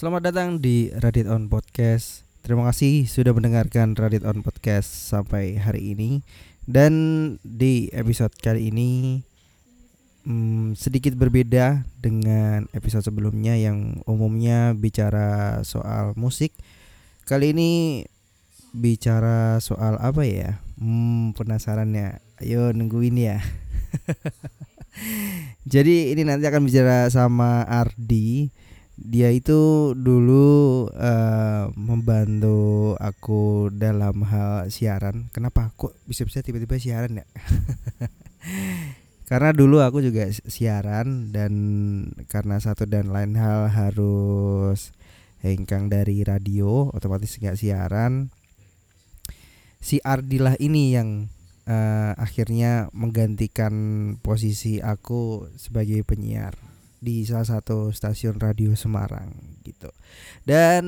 Selamat datang di Radit On Podcast. Terima kasih sudah mendengarkan Radit On Podcast sampai hari ini. Dan di episode kali ini hmm, sedikit berbeda dengan episode sebelumnya yang umumnya bicara soal musik. Kali ini bicara soal apa ya? Hmm, penasaran ya? Ayo nungguin ya. Jadi ini nanti akan bicara sama Ardi. Dia itu dulu uh, membantu aku dalam hal siaran. Kenapa kok bisa-bisa tiba-tiba siaran ya? karena dulu aku juga siaran dan karena satu dan lain hal harus hengkang dari radio, otomatis nggak siaran. Si Ardilah ini yang uh, akhirnya menggantikan posisi aku sebagai penyiar di salah satu stasiun radio Semarang gitu. Dan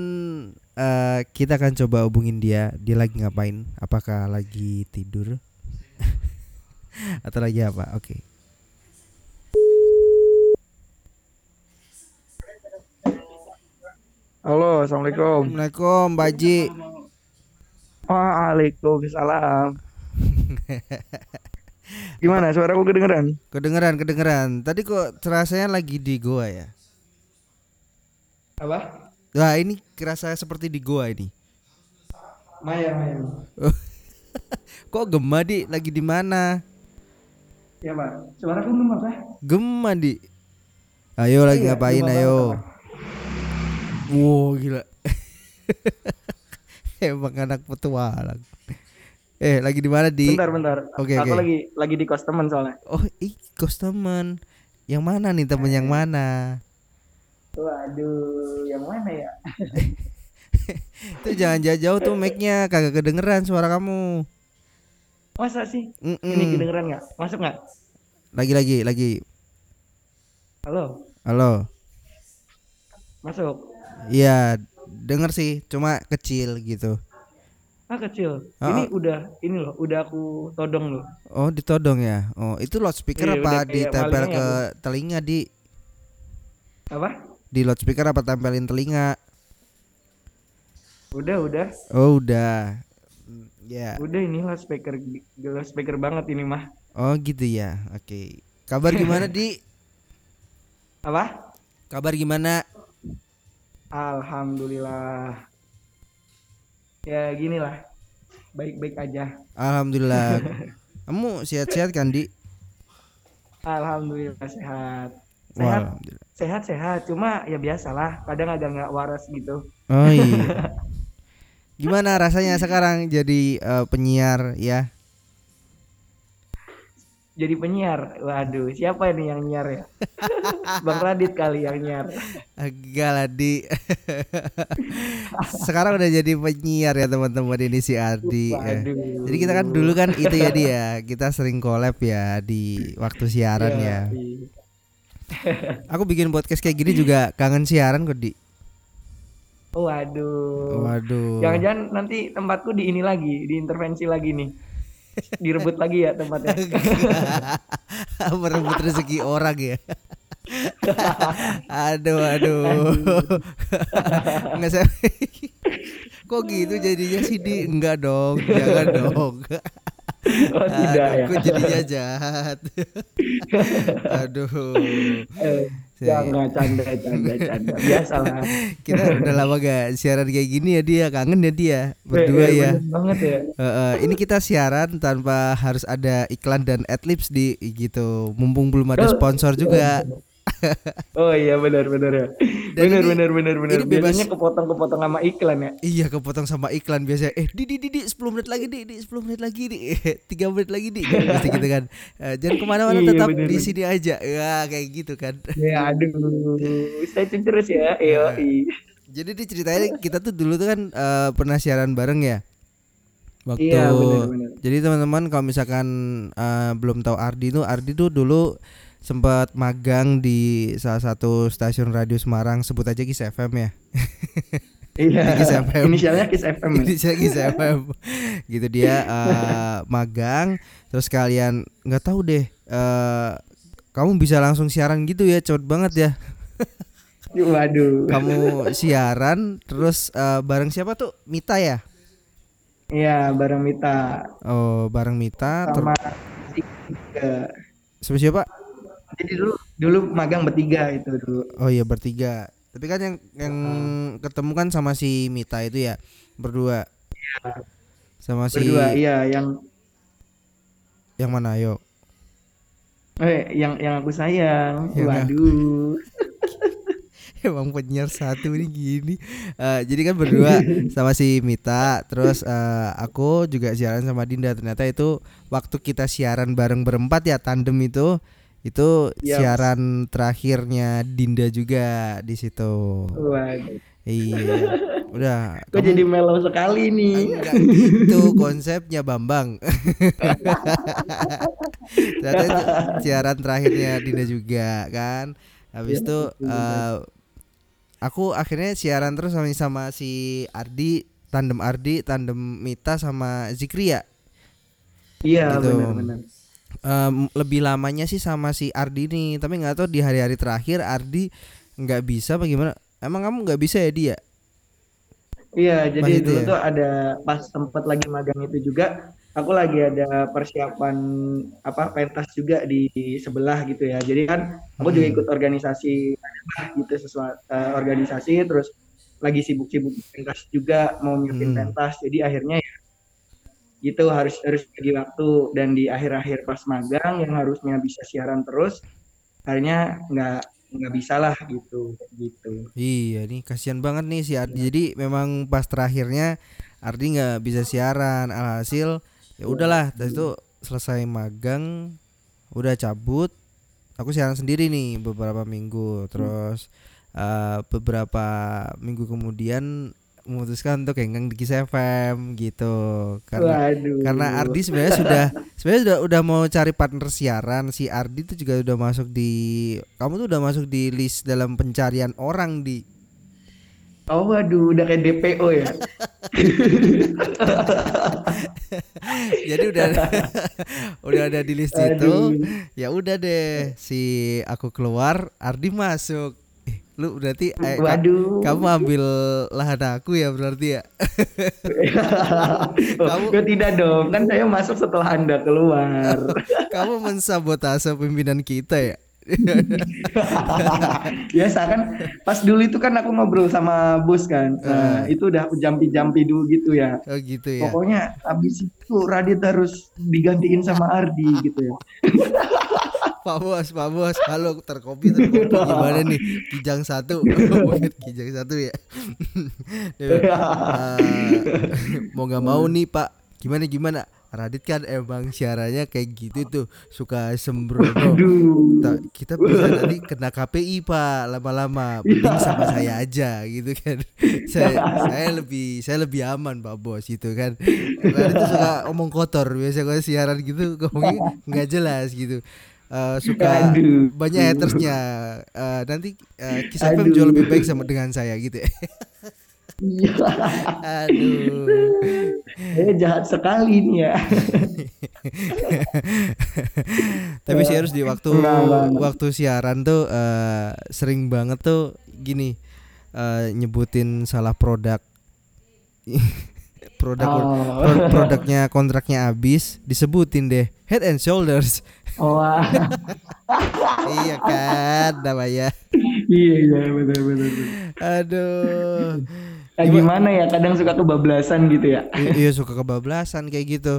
uh, kita akan coba hubungin dia. Dia lagi ngapain? Apakah lagi tidur? Atau lagi apa? Oke. Okay. Halo, assalamualaikum. Assalamualaikum, Baji. Waalaikumsalam. Gimana suara aku kedengeran? Kedengeran, kedengeran. Tadi kok terasanya lagi di goa ya? Apa? Wah, ini kerasa seperti di goa ini. Maya, Maya. kok gema di? Lagi di mana? Ya, Pak. Suara aku gema, Pak. Gema di. Ayo lagi iya, ngapain ayo? Wow, gila. Emang anak petualang. Eh, lagi di mana di? Bentar, bentar. Oke, okay, Aku okay. lagi lagi di kos teman soalnya. Oh, ih, kos teman. Yang mana nih temen yang mana? Waduh, yang mana ya? itu jangan jauh-jauh tuh mic-nya kagak kedengeran suara kamu. Masa sih? Mm -mm. Ini kedengeran nggak? Masuk nggak? Lagi lagi lagi. Halo. Halo. Masuk. Iya, denger sih, cuma kecil gitu ah kecil. Oh. ini udah ini loh udah aku todong loh. Oh ditodong ya? Oh itu loudspeaker iya, apa ditempel ke aku. telinga di? Apa? Di loudspeaker apa tempelin telinga? Udah udah. Oh udah. Ya. Yeah. udah ini loudspeaker loudspeaker banget ini mah. Oh gitu ya. Oke. Okay. kabar gimana di? Apa? Kabar gimana? Alhamdulillah ya gini lah baik-baik aja. Alhamdulillah. Kamu sehat-sehat kan di? Alhamdulillah sehat. Sehat? sehat sehat cuma ya biasalah. Kadang agak nggak waras gitu. Oh iya. Gimana rasanya sekarang jadi uh, penyiar ya jadi penyiar. Waduh, siapa ini yang nyiar ya? Bang Radit kali yang nyiar. Enggak lah di. Sekarang udah jadi penyiar ya teman-teman ini si Ardi. Ya. Jadi kita kan dulu kan itu ya dia, kita sering collab ya di waktu siaran ya. ya. Aku bikin podcast kayak gini juga kangen siaran kok di. Waduh. Waduh. Jangan-jangan nanti tempatku di ini lagi, diintervensi lagi nih direbut lagi ya tempatnya merebut rezeki orang ya aduh aduh nggak saya kok gitu jadinya sih di enggak dong jangan dong Oh, tidak aduh, ya. Kok jadinya jahat. aduh. Eh, Jangan canda canda canda biasa lah. Kita udah lama gak siaran kayak gini ya dia kangen ya dia berdua eh, ya. banget ya. Uh, uh, ini kita siaran tanpa harus ada iklan dan adlibs di gitu. Mumpung belum ada sponsor juga. Oh, iya benar benar ya. Benar benar benar benar. Ini Biasanya kepotong kepotong sama iklan ya. Iya kepotong sama iklan biasanya. Eh di di di, di 10 menit lagi di di 10 menit lagi di eh, 3 menit lagi di. Pasti gitu kan. Uh, jangan ke mana-mana iya, tetap bener, di sini aja. Ya kayak gitu kan. Ya aduh. Tune terus ya. Iyo. Uh, jadi diceritain kita tuh dulu tuh kan uh, pernah siaran bareng ya. Waktu iya, bener, bener. Jadi teman-teman kalau misalkan uh, belum tahu Ardi tuh Ardi tuh dulu sempat magang di salah satu stasiun radio Semarang sebut aja Kis FM ya. Iya. Kis FM. Inisialnya Kis FM. Ya? Inisialnya Kis FM. gitu dia uh, magang terus kalian nggak tahu deh uh, kamu bisa langsung siaran gitu ya cepet banget ya. Waduh. Kamu siaran terus uh, bareng siapa tuh? Mita ya? Iya, bareng Mita. Oh, bareng Mita. Sama. Sama siapa? Jadi dulu dulu magang bertiga itu dulu. Oh iya bertiga. Tapi kan yang yang uh. ketemu kan sama si Mita itu ya berdua. Iya. Sama si Berdua, iya yang yang mana ayo? Eh, yang yang aku sayang. Yang Waduh. emang penyiar satu ini gini uh, jadi kan berdua sama si Mita terus uh, aku juga siaran sama Dinda ternyata itu waktu kita siaran bareng berempat ya tandem itu itu yep. siaran terakhirnya Dinda juga di situ. Waduh. iya. Udah kok kamu... jadi mellow sekali nih? Enggak, itu konsepnya Bambang. Ternyata siaran terakhirnya Dinda juga kan? Habis ya, itu uh, aku akhirnya siaran terus sama sama si Ardi tandem Ardi tandem Mita sama Zikri ya iya gitu. benar-benar um, lebih lamanya sih sama si Ardi nih tapi nggak tahu di hari-hari terakhir Ardi nggak bisa bagaimana emang kamu nggak bisa ya dia iya jadi dulu ya? tuh ada pas tempat lagi magang itu juga aku lagi ada persiapan apa pentas juga di, sebelah gitu ya. Jadi kan aku juga hmm. ikut organisasi gitu sesuatu uh, eh, organisasi terus lagi sibuk-sibuk pentas juga mau nyiapin hmm. pentas. Jadi akhirnya ya gitu harus harus bagi waktu. Dan di akhir-akhir pas magang yang harusnya bisa siaran terus akhirnya nggak nggak bisa lah gitu gitu. Iya nih kasihan banget nih si Ardi. Ya. jadi memang pas terakhirnya Ardi nggak bisa siaran. Alhasil ya udahlah dari itu selesai magang udah cabut aku siaran sendiri nih beberapa minggu. Terus uh, beberapa minggu kemudian memutuskan untuk hengkang di Kiss FM gitu karena Waduh. karena Ardi sebenarnya sudah sebenarnya sudah udah mau cari partner siaran si Ardi itu juga udah masuk di kamu tuh udah masuk di list dalam pencarian orang di Oh waduh udah kayak DPO ya. Jadi udah udah ada di list itu. Ya udah deh si aku keluar, Ardi masuk. Eh, lu berarti eh, Waduh. kamu ambil lahan aku ya berarti ya. kamu tidak dong, kan saya masuk setelah Anda keluar. kamu mensabotase pimpinan kita ya? biasa kan pas dulu itu kan aku ngobrol sama bos kan nah, uh. itu udah jampi-jampi dulu gitu ya oh gitu ya pokoknya abis itu Radit harus digantiin sama Ardi gitu ya Pak Bos, Pak Bos, halo terkopi terkopi gimana nih? Kijang satu, kijang satu ya. uh, mau nggak mau nih Pak, gimana gimana? Radit kan emang siarannya kayak gitu tuh suka sembrono. kita bisa nanti kena KPI pak lama-lama. Mending sama saya aja gitu kan. saya saya lebih saya lebih aman pak bos itu kan. Radit tuh suka omong kotor biasa kalau siaran gitu ngomongnya nggak jelas gitu. Uh, suka Aduh. banyak hatersnya. Uh, nanti uh, kisah film jauh lebih baik sama dengan saya gitu. ya. Iya. Aduh. Eh jahat sekali nih ya. Tapi sih harus di waktu waktu siaran tuh uh, sering banget tuh gini uh, nyebutin salah produk. Produk oh. produknya kontraknya habis disebutin deh Head and Shoulders. Oh. iya kan namanya. iya iya benar benar. Aduh. Nah, gimana ya kadang suka kebablasan gitu ya iya suka kebablasan kayak gitu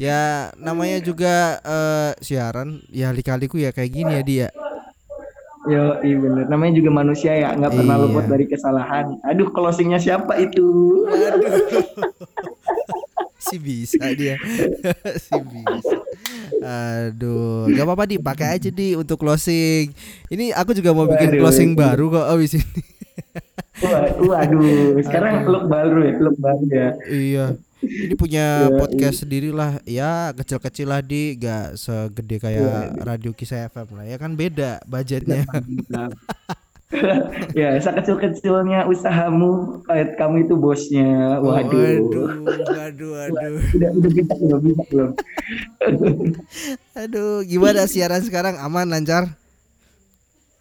ya namanya juga uh, siaran ya kali-kaliku ya kayak gini ya dia Yo, iya bener. Namanya juga manusia ya, nggak pernah iya. luput dari kesalahan. Aduh, closingnya siapa itu? Aduh. si bisa dia, si bisa. Aduh, gak apa-apa di, pakai aja di untuk closing. Ini aku juga mau bikin Waduh, closing baru kok abis ini. Waduh, sekarang Aduh. look baru ya, look baru ya. Iya. Ini punya ya, podcast iya. sendiri lah, ya kecil-kecil lah di, gak segede kayak ya. radio kisah FM lah, ya kan beda budgetnya. ya, sekecil-kecilnya usahamu, kayak kamu itu bosnya. Waduh. Waduh, waduh, waduh. Udah, udah bisa belum, bisa belum. Aduh, gimana siaran sekarang aman lancar?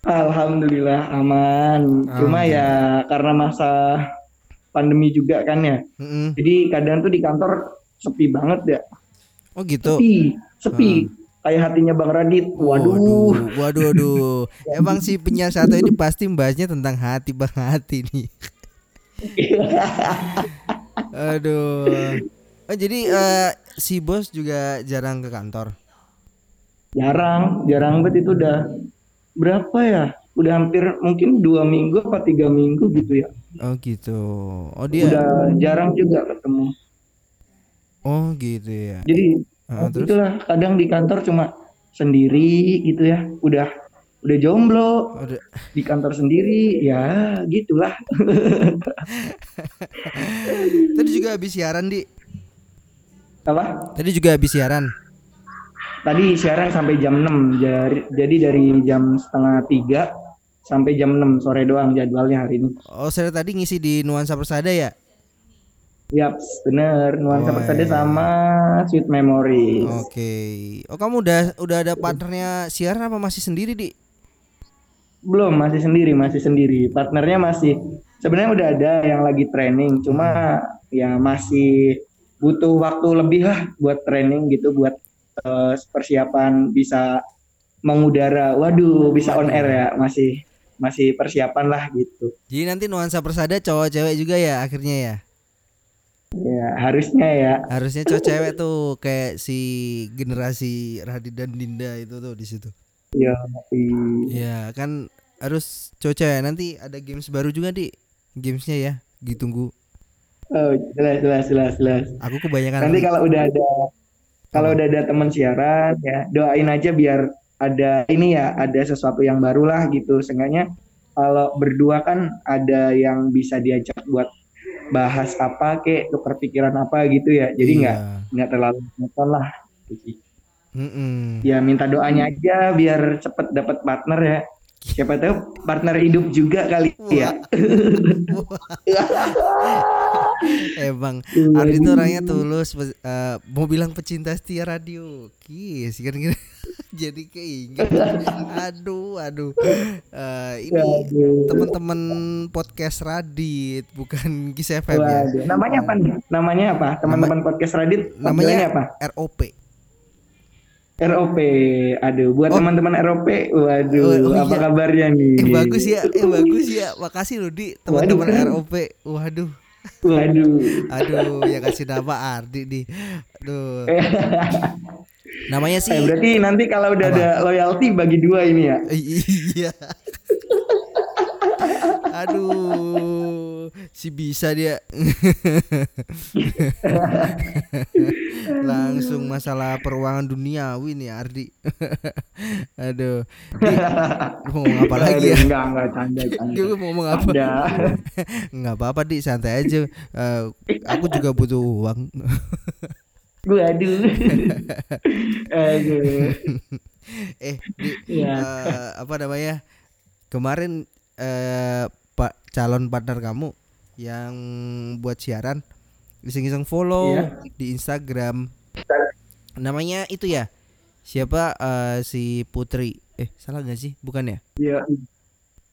Alhamdulillah aman. Cuma ya karena masa pandemi juga kan ya. Mm -hmm. Jadi kadang tuh di kantor sepi banget ya. Oh gitu. Sepi, sepi. Hmm. Kayak hatinya Bang Radit. Waduh. Waduh, waduh, waduh. Emang si penyiar satu ini pasti membahasnya tentang hati Bang Hati nih. Aduh. Oh, jadi uh, si bos juga jarang ke kantor. Jarang, jarang banget itu udah berapa ya? Udah hampir mungkin dua minggu apa tiga minggu gitu ya. Oh gitu. Oh dia. Udah jarang juga ketemu. Oh gitu ya. Jadi uh, terus? itulah kadang di kantor cuma sendiri gitu ya. Udah udah jomblo udah. di kantor sendiri ya gitulah. Tadi juga habis siaran di. Apa? Tadi juga habis siaran. Tadi siaran sampai jam 6 jadi, jadi dari jam setengah tiga sampai jam 6 sore doang jadwalnya hari ini. Oh, saya tadi ngisi di Nuansa Persada ya? Yap, bener. Nuansa oh, Persada iya. sama Sweet Memories. Oke. Okay. Oh, kamu udah udah ada partnernya siaran apa masih sendiri, Di? Belum, masih sendiri, masih sendiri. Partnernya masih sebenarnya udah ada yang lagi training, cuma hmm. ya masih butuh waktu lebih lah buat training gitu buat uh, persiapan bisa mengudara. Waduh, bisa on air ya, masih masih persiapan lah gitu. Jadi nanti nuansa persada cowok cewek juga ya akhirnya ya? Ya harusnya ya. Harusnya cowok cewek tuh kayak si generasi Radit dan Dinda itu tuh di situ. Iya. Iya kan harus cowok cewek nanti ada games baru juga di gamesnya ya ditunggu. Oh jelas jelas jelas jelas. Aku kebanyakan. Nanti kalau udah ada kalau udah ada teman siaran ya doain aja biar ada ini ya ada sesuatu yang baru lah gitu seenggaknya kalau berdua kan ada yang bisa diajak buat bahas apa kek keperpikiran apa gitu ya jadi iya. nggak iya. nggak terlalu nonton lah gitu mm -mm. ya minta doanya aja biar cepet dapat partner ya siapa tahu partner hidup juga kali ya Emang Ardi itu orangnya tulus uh, mau bilang pecinta setia radio. Kis gitu. Jadi keinget. Aduh, aduh. Uh, ini teman-teman podcast Radit bukan Kis FM ya. Namanya apa? Namanya apa? Teman-teman podcast Radit namanya apa? ROP. ROP, aduh, buat oh. teman-teman ROP, waduh, oh, oh, apa iya. kabarnya nih? Eh, bagus ya, eh bagus ya, makasih loh di teman-teman ROP, waduh. Waduh. Aduh, ya kasih nama Ardi nih. Aduh. Namanya sih. Eh, berarti nanti kalau udah apa? ada loyalty bagi dua ini ya. iya. Aduh, si bisa dia. Langsung masalah peruangan duniawi nih Ardi. Aduh. Mau ngomong apa lagi ya? Enggak, enggak canda, canda. mau ngomong apa? Enggak apa-apa, Di, santai aja. Uh, aku juga butuh uang. Waduh. Aduh. eh, di, ya. uh, apa namanya? Kemarin uh, pak calon partner kamu yang buat siaran iseng-iseng follow iya. di Instagram namanya itu ya siapa uh, si Putri eh salah nggak sih bukan ya iya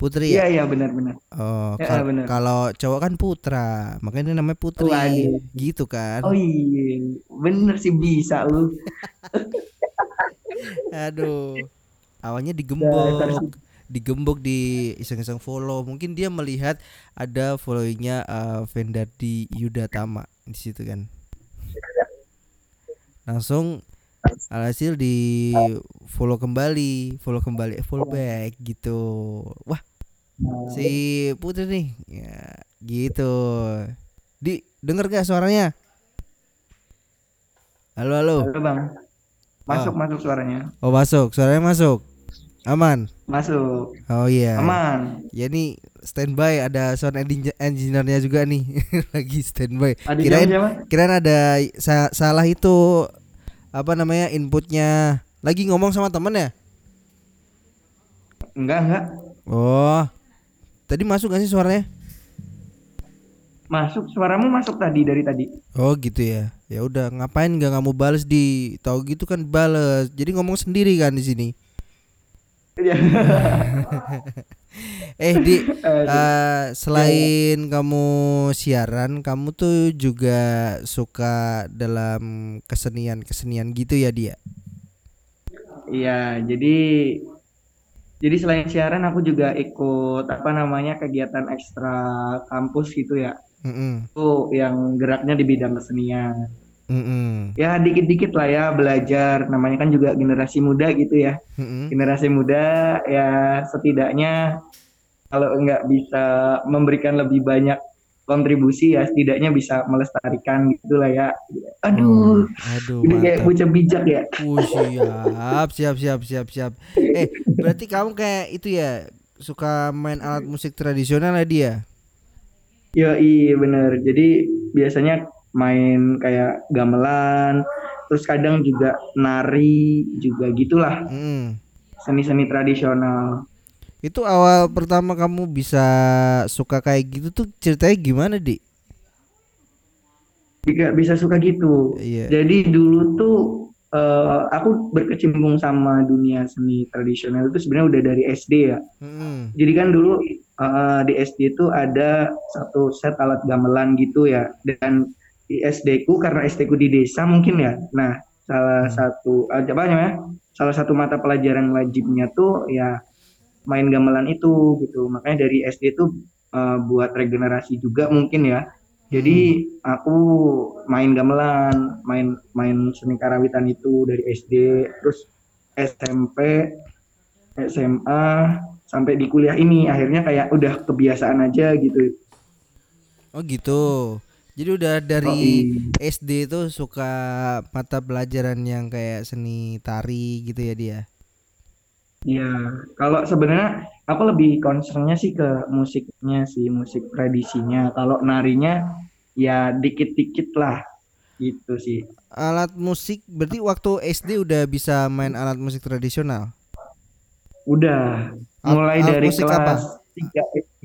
Putri ya? Iya iya benar-benar. Oh, ya, kal benar. kalau cowok kan Putra, makanya namanya Putri. Oh, gitu kan. Oh iya, bener sih bisa lu. Aduh. Awalnya digembok digembok di iseng-iseng follow mungkin dia melihat ada followingnya uh, Vendardi Yuda Tama di situ kan langsung alhasil di follow kembali follow kembali follow back gitu wah si Putri nih ya gitu di denger gak suaranya halo halo halo bang masuk oh. masuk suaranya oh masuk suaranya masuk Aman. Masuk. Oh iya. Aman. Ya nih standby ada sound engineer-nya juga nih lagi standby. kirain kirain ada sa salah itu apa namanya inputnya lagi ngomong sama temen ya? Enggak enggak. Oh. Tadi masuk gak sih suaranya? Masuk, suaramu masuk tadi dari tadi. Oh gitu ya. Ya udah ngapain nggak kamu balas di tahu gitu kan balas. Jadi ngomong sendiri kan di sini. akhirnya. eh di uh, selain ya. kamu siaran, kamu tuh juga suka dalam kesenian-kesenian gitu ya dia? Iya, jadi jadi selain siaran aku juga ikut apa namanya kegiatan ekstra kampus gitu ya. Mm -hmm. Itu yang geraknya di bidang kesenian. Mm -hmm. Ya dikit-dikit lah ya belajar. Namanya kan juga generasi muda gitu ya. Mm -hmm. Generasi muda ya setidaknya kalau nggak bisa memberikan lebih banyak kontribusi ya setidaknya bisa melestarikan gitulah ya. Aduh. Hmm, aduh. Ini kayak bocah bijak ya. Uh, siap, siap, siap, siap, siap. Eh, berarti kamu kayak itu ya suka main alat musik tradisional ya dia? Ya iya bener. Jadi biasanya main kayak gamelan, terus kadang juga nari juga gitulah. Hmm. Seni-seni tradisional. Itu awal pertama kamu bisa suka kayak gitu tuh ceritanya gimana, Di? Jika bisa suka gitu. Iya. Jadi dulu tuh uh, aku berkecimpung sama dunia seni tradisional itu sebenarnya udah dari SD ya. Hmm. Jadi kan dulu uh, di SD itu ada satu set alat gamelan gitu ya. Dan di SD ku karena SD ku di desa mungkin ya. Nah, salah hmm. satu apa namanya? Salah satu mata pelajaran wajibnya tuh ya main gamelan itu gitu. Makanya dari SD itu uh, buat regenerasi juga mungkin ya. Jadi hmm. aku main gamelan main main seni karawitan itu dari SD terus SMP SMA sampai di kuliah ini. Akhirnya kayak udah kebiasaan aja gitu. Oh gitu. Jadi udah dari oh, iya. SD itu suka mata pelajaran yang kayak seni tari gitu ya dia Iya, kalau sebenarnya aku lebih concernnya sih ke musiknya sih, musik tradisinya. Kalau narinya ya dikit-dikit lah, gitu sih. Alat musik berarti waktu SD udah bisa main alat musik tradisional? Udah, mulai alat, dari musik kelas apa? 3 SD.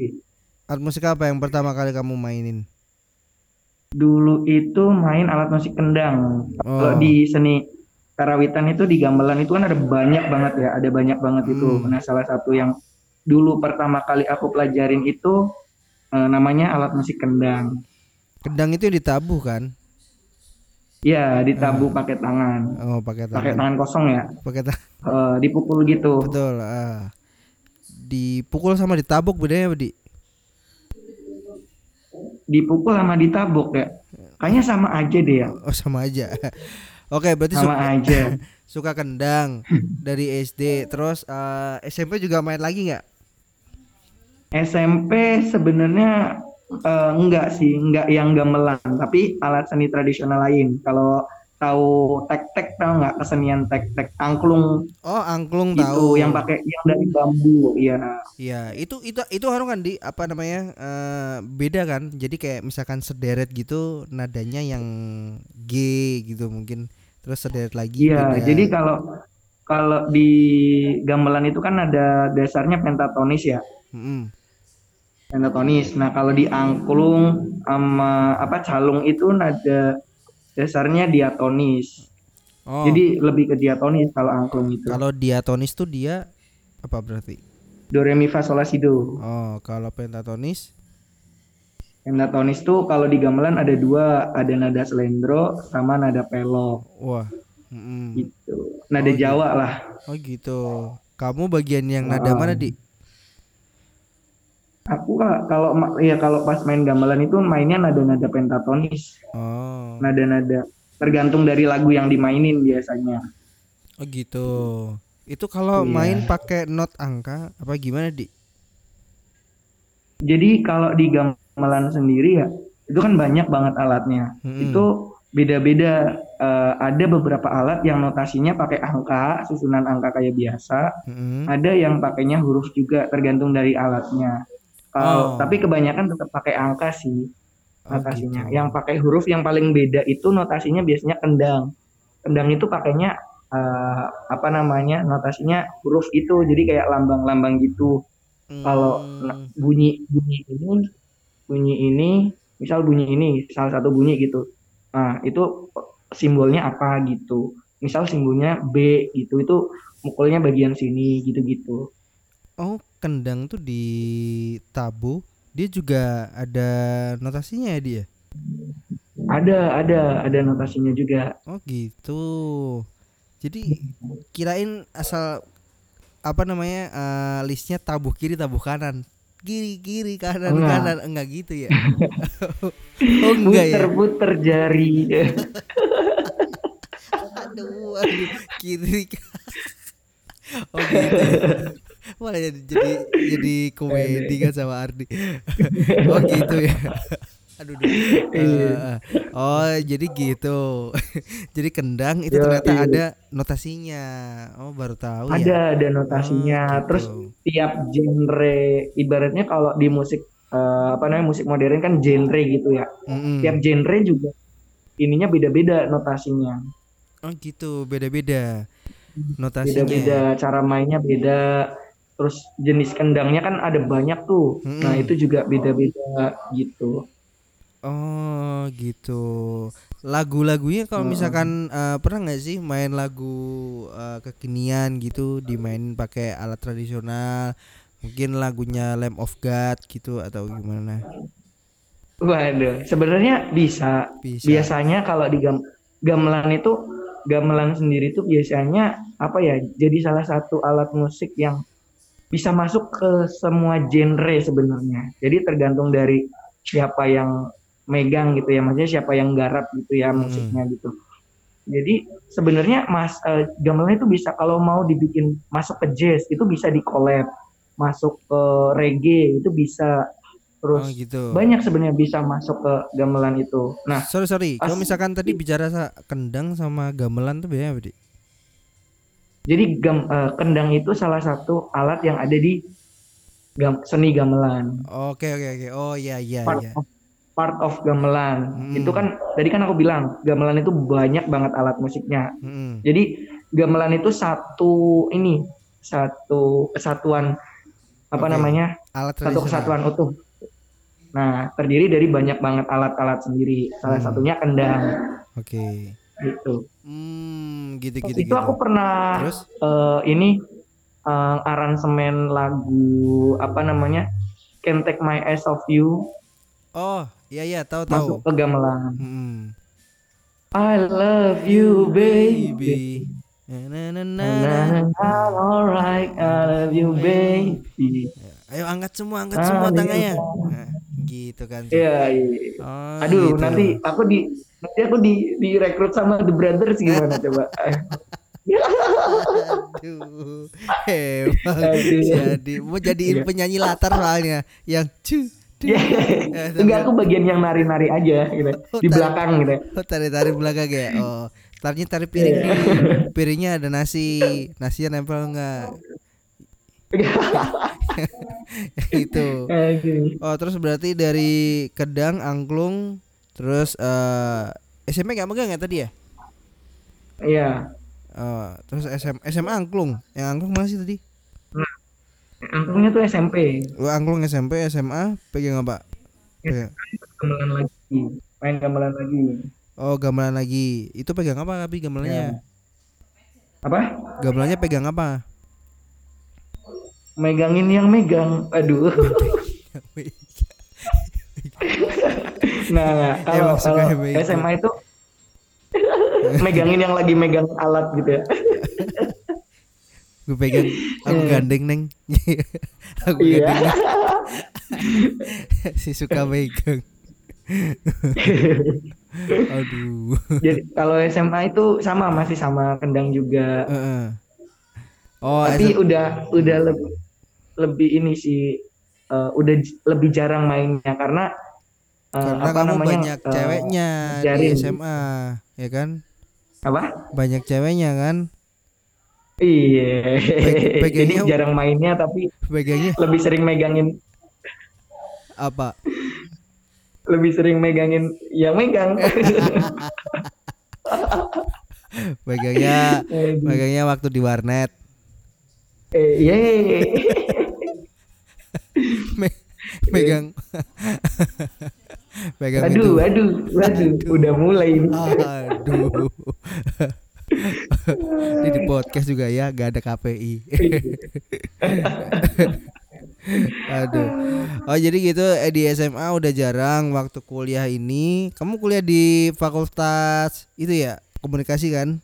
Alat musik apa yang pertama kali kamu mainin? Dulu itu main alat musik kendang. Oh. Kalau di seni karawitan itu di gamelan itu kan ada banyak banget ya, ada banyak banget hmm. itu. Nah, salah satu yang dulu pertama kali aku pelajarin itu uh, namanya alat musik kendang. Kendang itu ditabuh kan? Iya, ditabuh uh. pakai tangan. Oh, pakai tangan. Pakai tangan kosong ya. Pakai tangan. Uh, dipukul gitu. Betul. Uh. Dipukul sama ditabuk bedanya apa di? Dipukul sama ditabuk ya. Kayaknya sama aja deh ya. Oh, sama aja. Oke, berarti sama suka, aja. suka kendang dari SD, terus uh, eh, SMP juga main lagi nggak? SMP sebenarnya uh, enggak sih, enggak yang gamelan, tapi alat seni tradisional lain. Kalau tahu tek-tek tahu nggak kesenian tek-tek? Angklung. Oh angklung itu tahu. yang pakai yang dari bambu iya. Iya itu itu itu harus kan di? Apa namanya? Uh, beda kan? Jadi kayak misalkan sederet gitu nadanya yang G gitu mungkin terus sederet lagi iya jadi kalau kalau di gamelan itu kan ada dasarnya pentatonis ya. Mm-hmm. pentatonis. Nah kalau di angklung sama apa calung itu nada dasarnya diatonis. Oh. jadi lebih ke diatonis kalau angklung itu. Kalau diatonis tuh dia apa berarti? Do re mi fa sol la si do oh kalau pentatonis Pentatonis tuh kalau di gamelan ada dua, ada nada selendro sama nada pelo. Wah. Mm. Gitu. Nada oh, Jawa gitu. lah. Oh gitu. Kamu bagian yang nada mana, Di? Aku kalau ya kalau pas main gamelan itu mainnya nada-nada pentatonis. Oh. Nada-nada tergantung dari lagu yang dimainin biasanya. Oh gitu. Itu kalau iya. main pakai not angka apa gimana, Di? Jadi kalau di gamelan gamelan sendiri ya itu kan banyak banget alatnya. Hmm. Itu beda-beda. Uh, ada beberapa alat yang notasinya pakai angka, susunan angka kayak biasa. Hmm. Ada yang pakainya huruf juga, tergantung dari alatnya. Kalau oh. tapi kebanyakan tetap pakai angka sih oh, notasinya. Oh, gitu. Yang pakai huruf yang paling beda itu notasinya biasanya kendang. Kendang itu pakainya uh, apa namanya? Notasinya huruf itu, jadi kayak lambang-lambang gitu. Hmm. Kalau bunyi bunyi ini bunyi ini misal bunyi ini salah satu bunyi gitu nah itu simbolnya apa gitu misal simbolnya B gitu itu mukulnya bagian sini gitu-gitu. Oh, kendang tuh di tabu dia juga ada notasinya ya dia? Ada, ada, ada notasinya juga. Oh gitu. Jadi kirain asal apa namanya uh, listnya tabuh kiri tabuh kanan kiri kiri kanan enggak. kanan. Enggak gitu ya. Oh enggak puter, ya. Puter jari. Aduh aduh. Kiri oh gitu malah jadi jadi jadi komedi kan sama Ardi. Oh gitu ya aduh, aduh. Uh, oh jadi gitu. Jadi kendang itu Yo, ternyata iya. ada notasinya. Oh baru tahu ada ya. Ada notasinya. Oh, gitu. terus tiap genre ibaratnya kalau di musik uh, apa namanya musik modern kan genre gitu ya. Mm-hmm. tiap genre juga ininya beda-beda notasinya. Oh gitu. Beda-beda notasinya. Beda-beda cara mainnya beda. Terus jenis kendangnya kan ada banyak tuh. Mm-hmm. nah itu juga beda-beda gitu Oh gitu. Lagu-lagunya kalau misalkan uh, pernah nggak sih main lagu uh, kekinian gitu dimainin pakai alat tradisional, mungkin lagunya Lamb of God gitu atau gimana? Waduh, sebenarnya bisa. bisa. Biasanya kalau di gam gamelan itu gamelan sendiri itu biasanya apa ya? Jadi salah satu alat musik yang bisa masuk ke semua genre sebenarnya. Jadi tergantung dari siapa yang megang gitu ya. Maksudnya siapa yang garap gitu ya hmm. musiknya gitu. Jadi sebenarnya mas uh, gamelan itu bisa kalau mau dibikin masuk ke jazz itu bisa di collab. Masuk ke reggae itu bisa. Terus oh, gitu. banyak sebenarnya bisa masuk ke gamelan itu. Nah sorry sorry. kalau misalkan tadi bicara kendang sama gamelan tuh beda apa jadi gam, uh, kendang itu salah satu alat yang ada di gam, seni gamelan. Oke oke oke. Oh iya iya iya part of gamelan. Hmm. Itu kan tadi kan aku bilang gamelan itu banyak banget alat musiknya. Hmm. Jadi gamelan itu satu ini satu kesatuan apa okay. namanya? Alat satu kesatuan utuh. Nah, terdiri dari banyak banget alat-alat sendiri. Salah hmm. satunya kendang. Oke. Okay. Gitu. Hmm, gitu-gitu. Itu gitu. aku pernah Terus? Uh, ini uh, aransemen lagu apa namanya? Can Take My Eyes Off You. Oh, Iya iya tahu tahu. Masuk ke gamelan. Hmm. I love you baby. Na na na I'm alright, I love you baby. Ayo angkat semua, angkat semua tangannya. Nah, gitu kan. Iya, iya. Oh, Aduh, gitu. nanti aku di nanti aku di direkrut sama The Brothers gimana coba? Aduh, hebat. Jadi mau jadiin iya. penyanyi latar soalnya yang cu. Enggak aku bagian yang nari-nari aja gitu. Oh, di belakang gitu. Oh, tari-tari belakang ya. Oh. Tarinya tari piring yeah. nih. Piringnya ada nasi. Nasinya nempel enggak? itu. Oh, terus berarti dari Kedang, Angklung, terus uh, eh, SMP enggak megang ya tadi ya? Iya. Uh, terus SM, SMA Angklung. Yang Angklung masih tadi? Nah, Angklungnya tuh SMP. Lu angklung SMP, SMA, pegang apa? Pegang. Gamelan lagi. Main gamelan lagi. Oh, gamelan lagi. Itu pegang apa tapi gamelannya? Ya. Apa? Gamelannya pegang apa? Megangin yang megang. Aduh. nah, kalau, kalau SMA itu megangin yang lagi megang alat gitu ya gue pegang aku iya. gandeng neng. Aku yeah. gandeng si suka pegang aduh. Jadi kalau SMA itu sama masih sama kendang juga. Uh -uh. oh tapi SM... udah udah lebih lebih ini sih uh, udah lebih jarang mainnya. Karena uh, karena apa kamu namanya banyak uh, ceweknya di SMA ya kan? Apa? Banyak ceweknya kan Iya. Jadi jarang mainnya tapi pegangnya lebih sering megangin apa? Lebih sering megangin yang megang. pegangnya pegangnya waktu di warnet. Eh, iya. Me megang megang aduh, itu. aduh, aduh, aduh, udah mulai ini. Aduh. Ini di podcast juga ya, gak ada KPI. Aduh. Oh jadi gitu eh, di SMA udah jarang waktu kuliah ini. Kamu kuliah di fakultas itu ya komunikasi kan?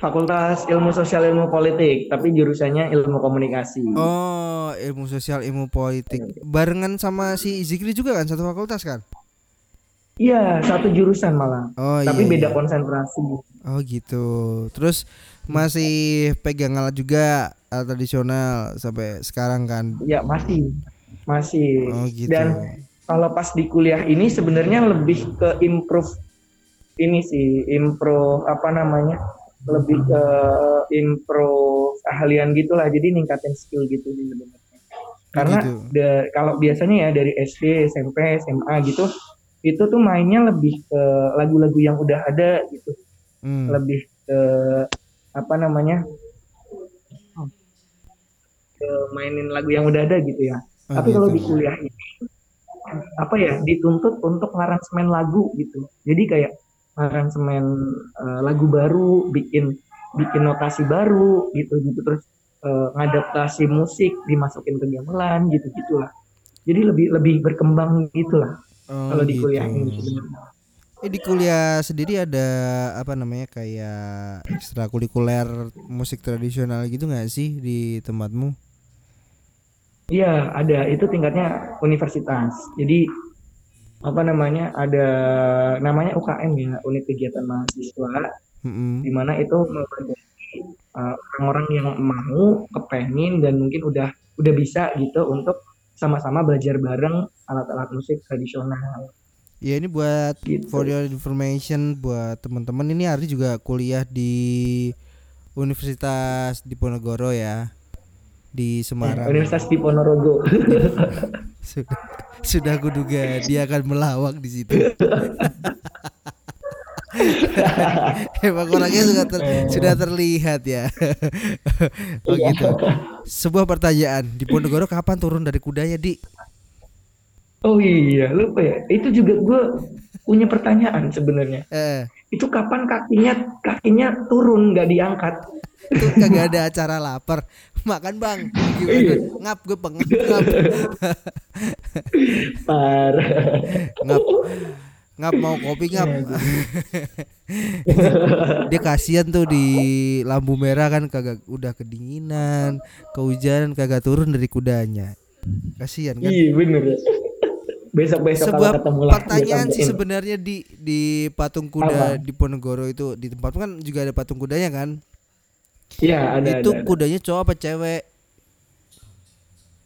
Fakultas Ilmu Sosial Ilmu Politik, tapi jurusannya Ilmu Komunikasi. Oh, Ilmu Sosial Ilmu Politik. Barengan sama si Zikri juga kan satu fakultas kan? Iya, satu jurusan malah. Oh, tapi iya, beda iya. konsentrasi. Oh gitu. Terus masih pegang alat juga alat tradisional sampai sekarang kan? Ya masih, masih. Oh gitu. Dan kalau pas di kuliah ini sebenarnya lebih ke improve ini sih, improve apa namanya? lebih ke improve keahlian gitulah jadi ningkatin skill gitu sih sebenarnya karena gitu. de, kalau biasanya ya dari SD SMP SMA gitu itu tuh mainnya lebih ke lagu-lagu yang udah ada gitu hmm. lebih ke apa namanya ke mainin lagu yang udah ada gitu ya oh, tapi gitu. kalau di kuliah ini apa ya dituntut untuk ngaransemen lagu gitu jadi kayak aransemen uh, lagu baru, bikin bikin notasi baru gitu gitu terus uh, ngadaptasi musik dimasukin ke gamelan gitu gitulah. Jadi lebih lebih berkembang gitulah oh, kalau di gitu. kuliah ini sebenarnya. Eh di kuliah sendiri ada apa namanya kayak ekstrakurikuler musik tradisional gitu nggak sih di tempatmu? Iya ada itu tingkatnya universitas. Jadi apa namanya ada namanya UKM ya unit kegiatan mahasiswa mm-hmm. di mana itu uh, orang-orang yang mau kepengen dan mungkin udah udah bisa gitu untuk sama-sama belajar bareng alat-alat musik tradisional. Ya ini buat gitu. for your information buat teman-teman ini hari juga kuliah di Universitas Diponegoro ya di Semarang. Universitas Diponorogo. sudah sudah kuduga dia akan melawak di situ. Emang orangnya sudah, ter, sudah terlihat ya. oh iya. gitu. Sebuah pertanyaan di Ponegoro kapan turun dari kudanya di? Oh iya lupa ya. Itu juga gue punya pertanyaan sebenarnya. Eh. Itu kapan kakinya kakinya turun nggak diangkat? Itu kagak ada acara lapar. Makan bang. Gimana? Iya. ngap gue pengap ngap. Parah. Ngap. Ngap mau kopi ngap. Iya, dia kasihan tuh di lampu merah kan kagak udah kedinginan kehujanan kagak turun dari kudanya. Kasihan kan? Iya bener besok besok sebuah ketemu pertanyaan sih sebenarnya di di patung kuda Apa? di Ponegoro itu di tempat kan juga ada patung kudanya kan Iya ada. Itu ada, kudanya cowok apa cewek?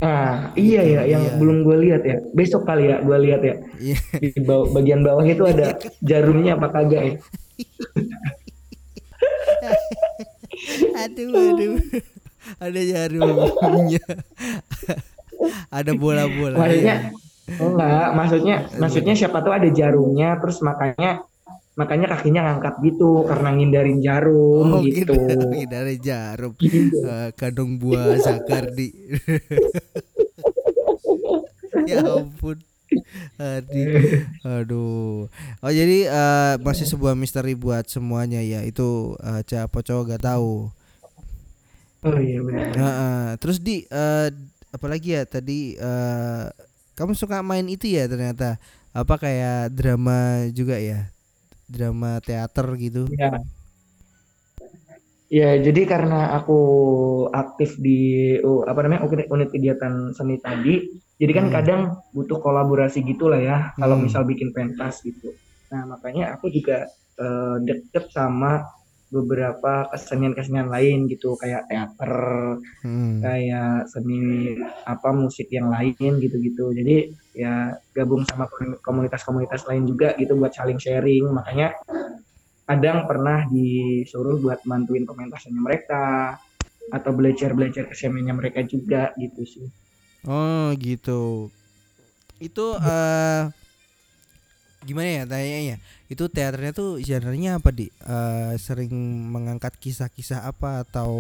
Ah iya ya yang iya. belum gue lihat ya. Besok kali ya gue lihat ya. Iya. Di bawah, bagian bawah itu ada jarumnya apa kagak ya? aduh aduh. Ada jarumnya. ada bola-bola. Maksudnya enggak, maksudnya maksudnya siapa tahu ada jarumnya terus makanya makanya kakinya ngangkat gitu karena ngindarin jarum oh, gitu. Ngindarin jarum. Gitu. Uh, kandung buah Zakardi. ya ampun. Aduh. Aduh. Oh jadi uh, masih sebuah misteri buat semuanya ya. Itu uh, siapa cowok gak tahu. Oh iya benar. Uh, uh, terus di uh, apalagi ya tadi uh, kamu suka main itu ya ternyata? Apa kayak drama juga ya? Drama teater gitu? Ya ya jadi karena aku aktif di apa namanya unit kegiatan seni tadi jadi kan hmm. kadang butuh kolaborasi gitulah ya hmm. kalau misal bikin pentas gitu. Nah makanya aku juga uh, deket sama beberapa kesenian-kesenian lain gitu kayak teater hmm. kayak seni apa musik yang lain gitu-gitu. Jadi ya gabung sama komunitas-komunitas lain juga gitu buat saling sharing. Makanya kadang pernah disuruh buat bantuin pementasannya mereka atau belajar-belajar keseniannya mereka juga gitu sih. Oh gitu. Itu uh, gimana ya tanya ya itu teaternya tuh genre-nya apa di? Uh, sering mengangkat kisah-kisah apa atau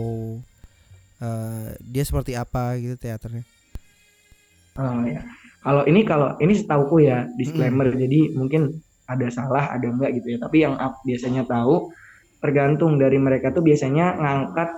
uh, dia seperti apa gitu teaternya? Oh ya. Kalau ini kalau ini setauku ya disclaimer. Mm. jadi mungkin ada salah ada enggak gitu ya. Tapi yang biasanya tahu tergantung dari mereka tuh biasanya ngangkat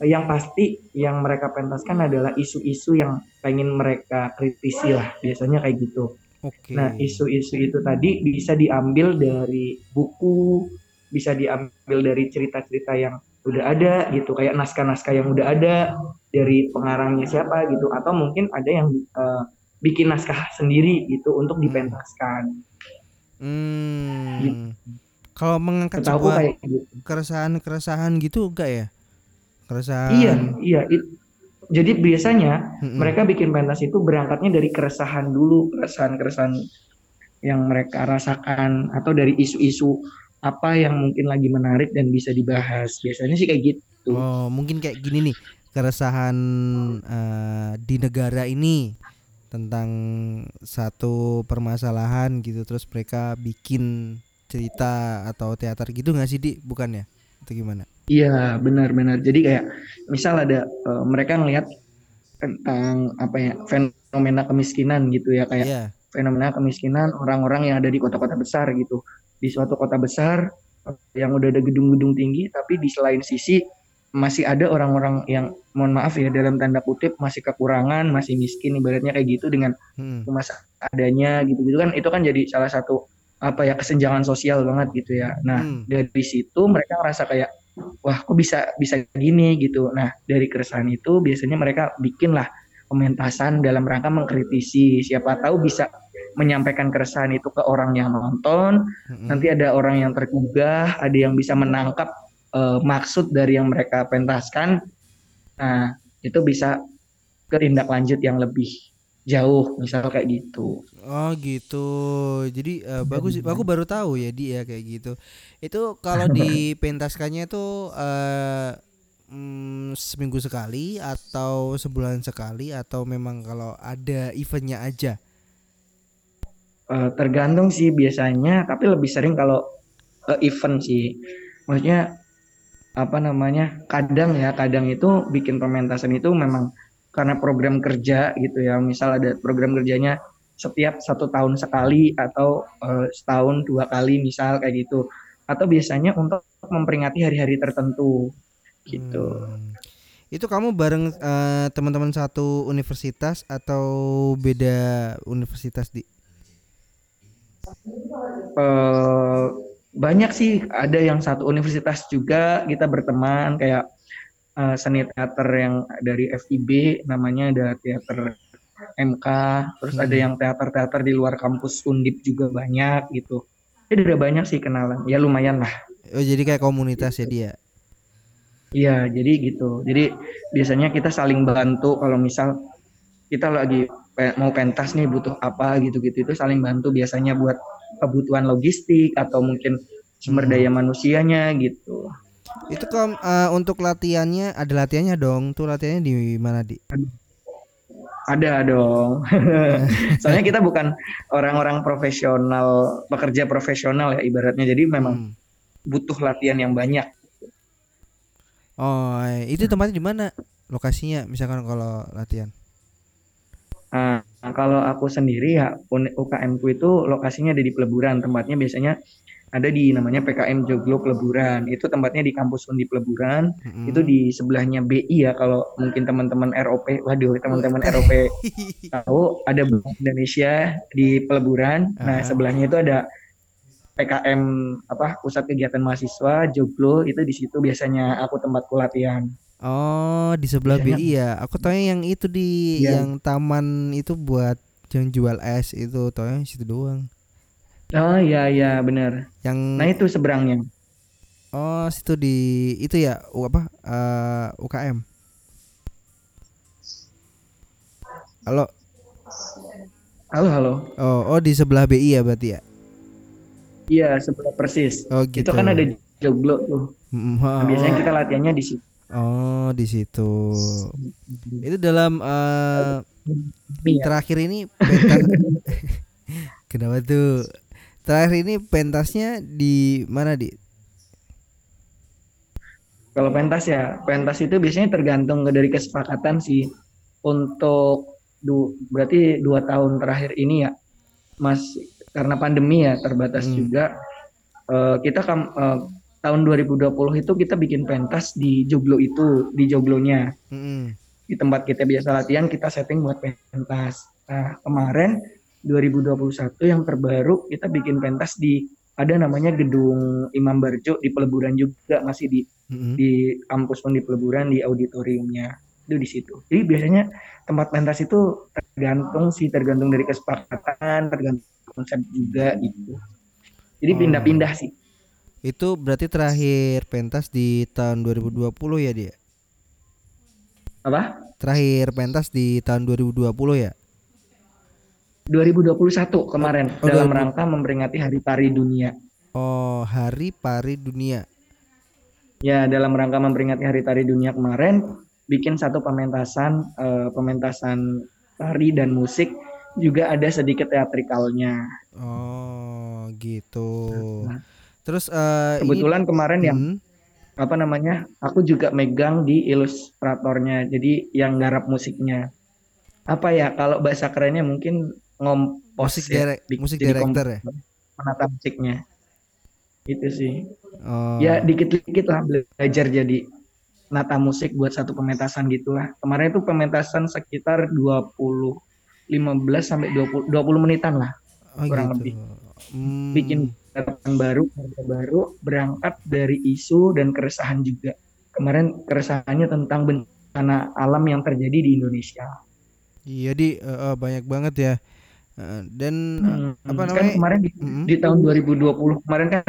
yang pasti yang mereka pentaskan adalah isu-isu yang pengen mereka kritisi lah. Biasanya kayak gitu. Okay. Nah isu-isu itu tadi bisa diambil dari buku, bisa diambil dari cerita-cerita yang udah ada gitu, kayak naskah-naskah yang udah ada dari pengarangnya siapa gitu, atau mungkin ada yang uh, bikin naskah sendiri gitu untuk dipentaskan. Hmm. Gitu. Kalau mengangkat sebuah gitu. keresahan-keresahan gitu enggak ya? keresahan iya iya it, jadi biasanya mm-hmm. mereka bikin pentas itu berangkatnya dari keresahan dulu keresahan keresahan yang mereka rasakan atau dari isu-isu apa yang mungkin lagi menarik dan bisa dibahas. Biasanya sih kayak gitu. Oh mungkin kayak gini nih keresahan uh, di negara ini tentang satu permasalahan gitu terus mereka bikin cerita atau teater gitu nggak sih di bukan ya? Atau gimana Iya benar-benar. Jadi kayak misal ada uh, mereka ngelihat tentang apa ya fenomena kemiskinan gitu ya kayak yeah. fenomena kemiskinan orang-orang yang ada di kota-kota besar gitu. Di suatu kota besar yang udah ada gedung-gedung tinggi tapi di selain sisi masih ada orang-orang yang mohon maaf ya dalam tanda kutip masih kekurangan, masih miskin ibaratnya kayak gitu dengan hmm. adanya gitu-gitu kan itu kan jadi salah satu apa ya kesenjangan sosial banget gitu ya. Nah, hmm. dari situ mereka ngerasa kayak wah kok bisa bisa gini gitu. Nah dari keresahan itu biasanya mereka bikin lah pementasan dalam rangka mengkritisi. Siapa tahu bisa menyampaikan keresahan itu ke orang yang nonton. Mm-hmm. Nanti ada orang yang tergugah, ada yang bisa menangkap uh, maksud dari yang mereka pentaskan. Nah itu bisa ke tindak lanjut yang lebih jauh misal kayak gitu. Oh gitu. Jadi uh, bagus aku baru tahu ya dia kayak gitu. Itu kalau dipentaskannya itu uh, mm, seminggu sekali atau sebulan sekali atau memang kalau ada eventnya aja? Uh, tergantung sih biasanya tapi lebih sering kalau uh, event sih. Maksudnya apa namanya kadang ya kadang itu bikin pementasan itu memang karena program kerja gitu ya. Misal ada program kerjanya setiap satu tahun sekali atau uh, setahun dua kali misal kayak gitu. Atau biasanya untuk memperingati hari-hari tertentu gitu. Hmm. itu kamu bareng uh, teman-teman satu universitas atau beda universitas di? Uh, banyak sih. Ada yang satu universitas juga kita berteman kayak uh, seni teater yang dari FIB namanya ada teater MK terus hmm. ada yang teater-teater di luar kampus Undip juga banyak gitu. Jadi udah banyak sih kenalan. Ya lumayan lah. Oh jadi kayak komunitas ya dia? Iya jadi gitu. Jadi biasanya kita saling bantu. Kalau misal kita lagi mau pentas nih butuh apa gitu-gitu itu saling bantu biasanya buat kebutuhan logistik atau mungkin sumber hmm. daya manusianya gitu itu kom uh, untuk latihannya ada latihannya dong. Tuh latihannya di mana di? Ada dong. Soalnya kita bukan orang-orang profesional, pekerja profesional ya ibaratnya. Jadi memang hmm. butuh latihan yang banyak. Oh, itu tempatnya di mana? Lokasinya misalkan kalau latihan. Nah, kalau aku sendiri ya UKM ku itu lokasinya ada di peleburan. Tempatnya biasanya ada di namanya PKM Joglo Peleburan. Itu tempatnya di kampus Undi Peleburan. Hmm. Itu di sebelahnya BI ya kalau mungkin teman-teman ROP, waduh teman-teman ROP tahu ada Indonesia di Peleburan. Nah, sebelahnya itu ada PKM apa pusat kegiatan mahasiswa Joglo itu di situ biasanya aku tempatku latihan. Oh, di sebelah biasanya, BI ya. Aku tahu yang itu di ya. yang taman itu buat yang jual es itu, tahu situ doang. Oh iya iya benar. Yang Nah itu seberangnya. Oh situ di itu ya U apa uh, eh, UKM. Halo. Halo halo. Oh oh di sebelah BI ya berarti ya. Iya sebelah persis. Oh gitu. Itu kan ada joglo tuh. Mm, oh, nah, biasanya kita latihannya di situ. Oh di situ. Itu dalam uh, terakhir ini Kenapa tuh? Terakhir ini pentasnya di mana di? Kalau pentas ya, pentas itu biasanya tergantung dari kesepakatan sih. Untuk du, berarti dua tahun terakhir ini ya, mas karena pandemi ya terbatas hmm. juga. Uh, kita kam, uh, tahun 2020 itu kita bikin pentas di joglo itu di joglonya mm-hmm. di tempat kita biasa latihan kita setting buat pentas nah kemarin 2021 yang terbaru kita bikin pentas di ada namanya gedung Imam Barjo di Peleburan juga masih di mm-hmm. di kampus pun di Peleburan di auditoriumnya itu di situ jadi biasanya tempat pentas itu tergantung sih tergantung dari kesepakatan tergantung konsep juga gitu jadi oh. pindah-pindah sih itu berarti terakhir pentas di tahun 2020 ya dia? Apa? Terakhir pentas di tahun 2020 ya? 2021 kemarin oh, dalam 20... rangka memperingati Hari Pari Dunia. Oh, Hari Pari Dunia. Ya, dalam rangka memperingati Hari Tari Dunia kemarin bikin satu pementasan uh, pementasan tari dan musik juga ada sedikit teatrikalnya. Oh, gitu. Nah, Terus uh, kebetulan ini... kemarin yang hmm. apa namanya? Aku juga megang di ilustratornya. Jadi yang garap musiknya. Apa ya kalau bahasa kerennya mungkin ngompos musik ya, direct, musik director ya. Menata musiknya. Itu sih. Oh. Ya dikit-dikit lah belajar jadi nata musik buat satu pementasan gitulah. Kemarin itu pementasan sekitar 20 15 sampai 20 20 menitan lah. Oh, kurang gitu. lebih. Hmm. Bikin yang baru, baru berangkat dari isu dan keresahan juga. Kemarin keresahannya tentang bencana alam yang terjadi di Indonesia. Iya di uh, banyak banget ya. Dan hmm, apa kan namanya? Kan kemarin di, hmm. di tahun 2020 kemarin kan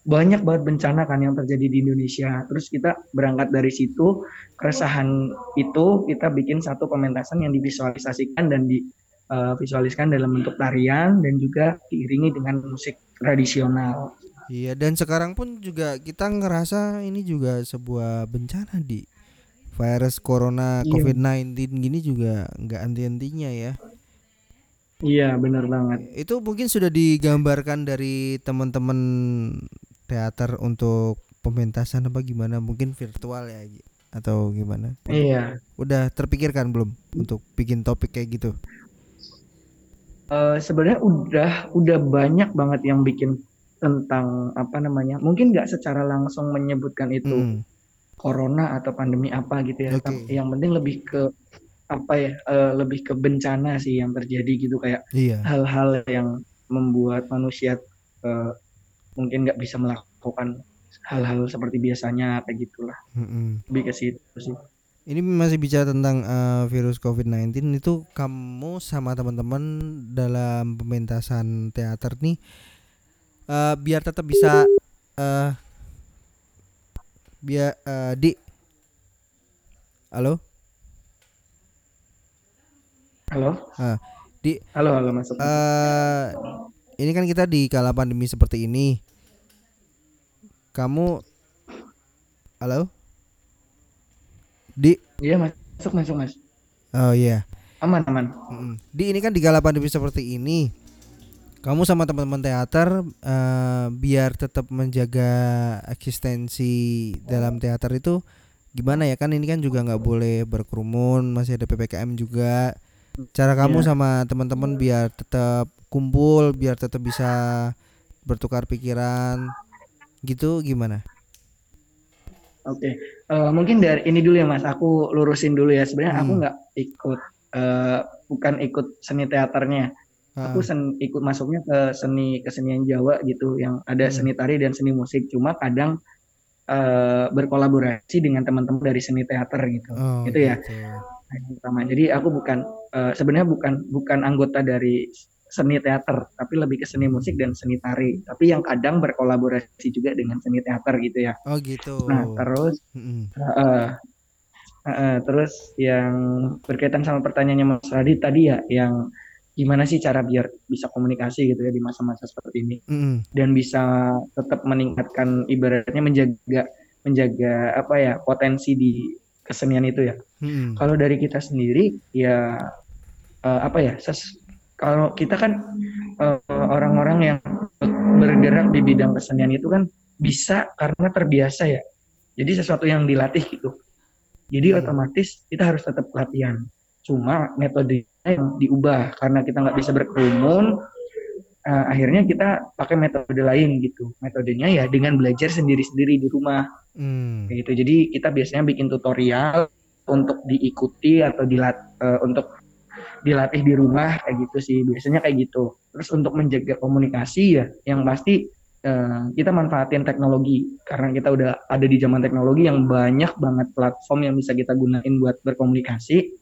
banyak banget bencana kan yang terjadi di Indonesia. Terus kita berangkat dari situ, keresahan itu kita bikin satu pementasan yang divisualisasikan dan di uh, visualiskan dalam bentuk tarian dan juga diiringi dengan musik tradisional. Iya dan sekarang pun juga kita ngerasa ini juga sebuah bencana di virus corona iya. COVID-19 gini juga nggak henti-hentinya ya. Iya benar banget. Itu mungkin sudah digambarkan dari teman-teman teater untuk pementasan apa gimana mungkin virtual ya atau gimana? Iya. Udah terpikirkan belum untuk bikin topik kayak gitu? uh, sebenarnya udah udah banyak banget yang bikin tentang apa namanya mungkin nggak secara langsung menyebutkan itu hmm. corona atau pandemi apa gitu ya okay. yang penting lebih ke apa ya uh, lebih ke bencana sih yang terjadi gitu kayak iya. hal-hal yang membuat manusia uh, mungkin nggak bisa melakukan hal-hal seperti biasanya kayak gitulah. Mm -hmm. lebih ke situ sih. Ini masih bicara tentang uh, virus COVID-19 itu kamu sama teman-teman dalam pementasan teater nih uh, biar tetap bisa uh, biar uh, di halo halo? Uh, di halo halo masuk uh, ini kan kita di kala pandemi seperti ini. Kamu halo? Di Iya masuk masuk mas. Oh iya. Aman aman. Di ini kan di gala pandemi seperti ini, kamu sama teman-teman teater uh, biar tetap menjaga eksistensi dalam teater itu gimana ya? Kan ini kan juga nggak boleh berkerumun masih ada ppkm juga cara kamu yeah. sama teman-teman biar tetap kumpul biar tetap bisa bertukar pikiran gitu gimana Oke, okay. uh, eh, mungkin dari ini dulu ya Mas. Aku lurusin dulu ya. Sebenarnya hmm. aku nggak ikut, uh, bukan ikut seni teaternya. Hmm. Aku sen, ikut masuknya ke seni kesenian Jawa gitu, yang ada hmm. seni tari dan seni musik. Cuma kadang uh, berkolaborasi dengan teman-teman dari seni teater gitu, oh, gitu ya. Gitu. Pertama. Jadi aku bukan, uh, sebenarnya bukan bukan anggota dari seni teater, tapi lebih ke seni musik dan seni tari. Tapi yang kadang berkolaborasi juga dengan seni teater gitu ya. Oh gitu. Nah terus, mm-hmm. uh, uh, uh, terus yang berkaitan sama pertanyaannya Mas Radit tadi ya, yang gimana sih cara biar bisa komunikasi gitu ya di masa-masa seperti ini mm-hmm. dan bisa tetap meningkatkan ibaratnya menjaga menjaga apa ya potensi di kesenian itu ya. Mm-hmm. Kalau dari kita sendiri ya uh, apa ya ses kalau kita kan orang eh, orang-orang yang bergerak di bidang kesenian itu kan bisa karena terbiasa ya. Jadi sesuatu yang dilatih gitu. Jadi hmm. otomatis kita harus tetap latihan. Cuma metodenya yang diubah karena kita nggak bisa berkerumun. Uh, akhirnya kita pakai metode lain gitu. Metodenya ya dengan belajar sendiri-sendiri di rumah. Hmm. gitu. Jadi kita biasanya bikin tutorial untuk diikuti atau dilat uh, untuk dilatih di rumah kayak gitu sih. Biasanya kayak gitu. Terus untuk menjaga komunikasi ya yang pasti uh, kita manfaatin teknologi. Karena kita udah ada di zaman teknologi yang banyak banget platform yang bisa kita gunain buat berkomunikasi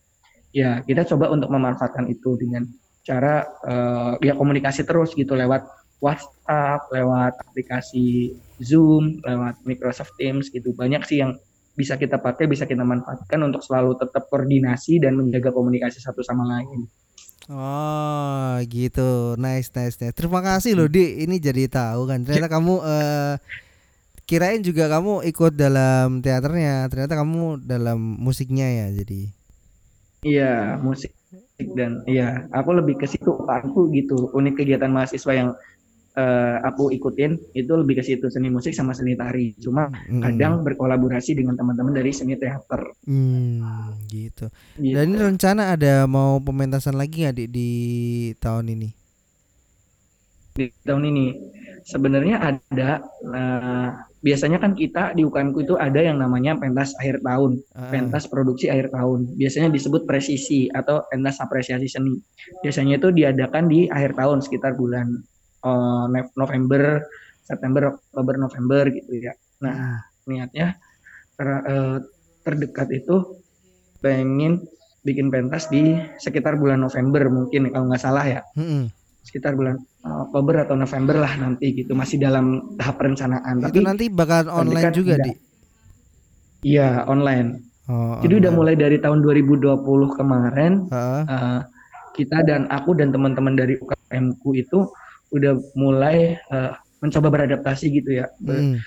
ya kita coba untuk memanfaatkan itu dengan cara uh, ya komunikasi terus gitu lewat WhatsApp, lewat aplikasi Zoom, lewat Microsoft Teams gitu banyak sih yang bisa kita pakai, bisa kita manfaatkan untuk selalu tetap koordinasi dan menjaga komunikasi satu sama lain. Oh gitu, nice nice nice. Terima kasih loh di, ini jadi tahu kan. Ternyata kamu uh, kirain juga kamu ikut dalam teaternya, ternyata kamu dalam musiknya ya jadi. Iya musik dan iya aku lebih ke situ aku gitu unik kegiatan mahasiswa yang uh, aku ikutin itu lebih ke situ seni musik sama seni tari. Cuma hmm. kadang berkolaborasi dengan teman-teman dari seni teater. Hmm, gitu. gitu. Dan ini rencana ada mau pementasan lagi nggak di, di tahun ini? Di tahun ini sebenarnya ada. Uh, biasanya kan kita di UKM itu ada yang namanya pentas akhir tahun, uh. pentas produksi akhir tahun. Biasanya disebut presisi atau pentas apresiasi seni. Biasanya itu diadakan di akhir tahun sekitar bulan uh, November, September, Oktober, November gitu ya. Nah, niatnya ter, uh, terdekat itu pengen bikin pentas di sekitar bulan November mungkin kalau nggak salah ya. Hmm. Sekitar bulan Oktober atau November lah nanti gitu. Masih dalam tahap perencanaan. Itu Tapi nanti bakal online juga, di. Iya, online. Oh, Jadi online. udah mulai dari tahun 2020 kemarin uh. Uh, kita dan aku dan teman-teman dari UKMku itu udah mulai uh, mencoba beradaptasi gitu ya hmm.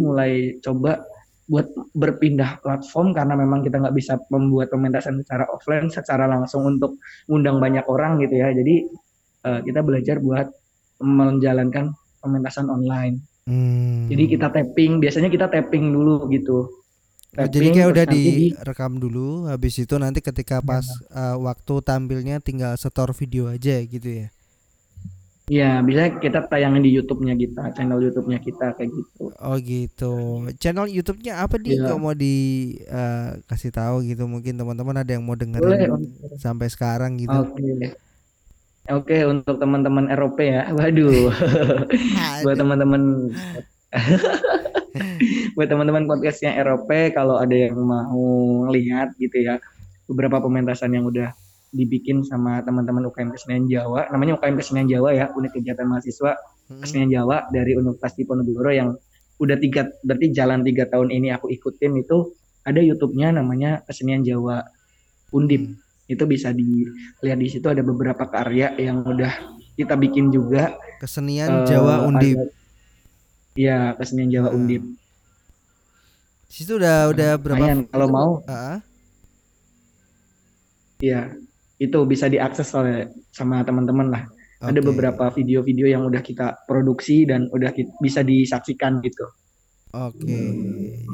mulai coba buat berpindah platform karena memang kita nggak bisa membuat pementasan secara offline secara langsung untuk ngundang banyak orang gitu ya jadi uh, kita belajar buat menjalankan pementasan online hmm. jadi kita tapping biasanya kita tapping dulu gitu tapping, oh, jadi kayak udah direkam di... dulu habis itu nanti ketika pas ya. uh, waktu tampilnya tinggal setor video aja gitu ya Iya, bisa kita tayangin di YouTube-nya kita, channel YouTube-nya kita kayak gitu. Oh gitu. Channel YouTube-nya apa dia? Ya. Mau di uh, kasih tahu gitu, mungkin teman-teman ada yang mau dengerin Boleh. sampai sekarang gitu. Oke. Okay. Oke, okay, untuk teman-teman Eropa ya. Waduh. Buat teman-teman Buat teman-teman podcastnya Eropa kalau ada yang mau lihat gitu ya, beberapa pementasan yang udah dibikin sama teman-teman UKM Kesenian Jawa. Namanya UKM Kesenian Jawa ya, unit kegiatan mahasiswa hmm. Kesenian Jawa dari Universitas Diponegoro yang udah tiga berarti jalan tiga tahun ini aku ikutin itu ada YouTube-nya namanya Kesenian Jawa Undip. Hmm. Itu bisa dilihat di situ ada beberapa karya yang udah kita bikin juga. Kesenian uh, Jawa Undip. Iya, Kesenian Jawa hmm. Undip. Situ udah udah berapa? Mayan, kalau mau. Uh Iya, itu bisa diakses oleh sama teman-teman lah. Okay. Ada beberapa video-video yang udah kita produksi dan udah kita, bisa disaksikan gitu. Oke, okay.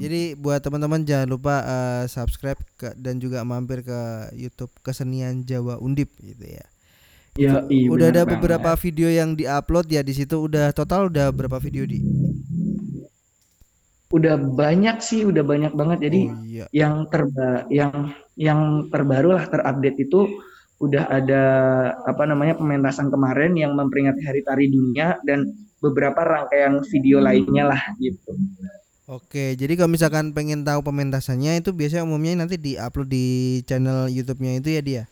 jadi buat teman-teman jangan lupa uh, subscribe ke, dan juga mampir ke YouTube Kesenian Jawa Undip gitu ya. Ya, iya, udah ada beberapa video yang diupload ya di situ. Udah total udah berapa video di? Udah banyak sih, udah banyak banget. Jadi oh, iya. yang terba yang yang terbaru lah terupdate itu udah ada apa namanya pementasan kemarin yang memperingati Hari Tari Dunia dan beberapa rangkaian video lainnya lah gitu. Oke, jadi kalau misalkan pengen tahu pementasannya itu biasanya umumnya nanti diupload di channel YouTube-nya itu ya dia?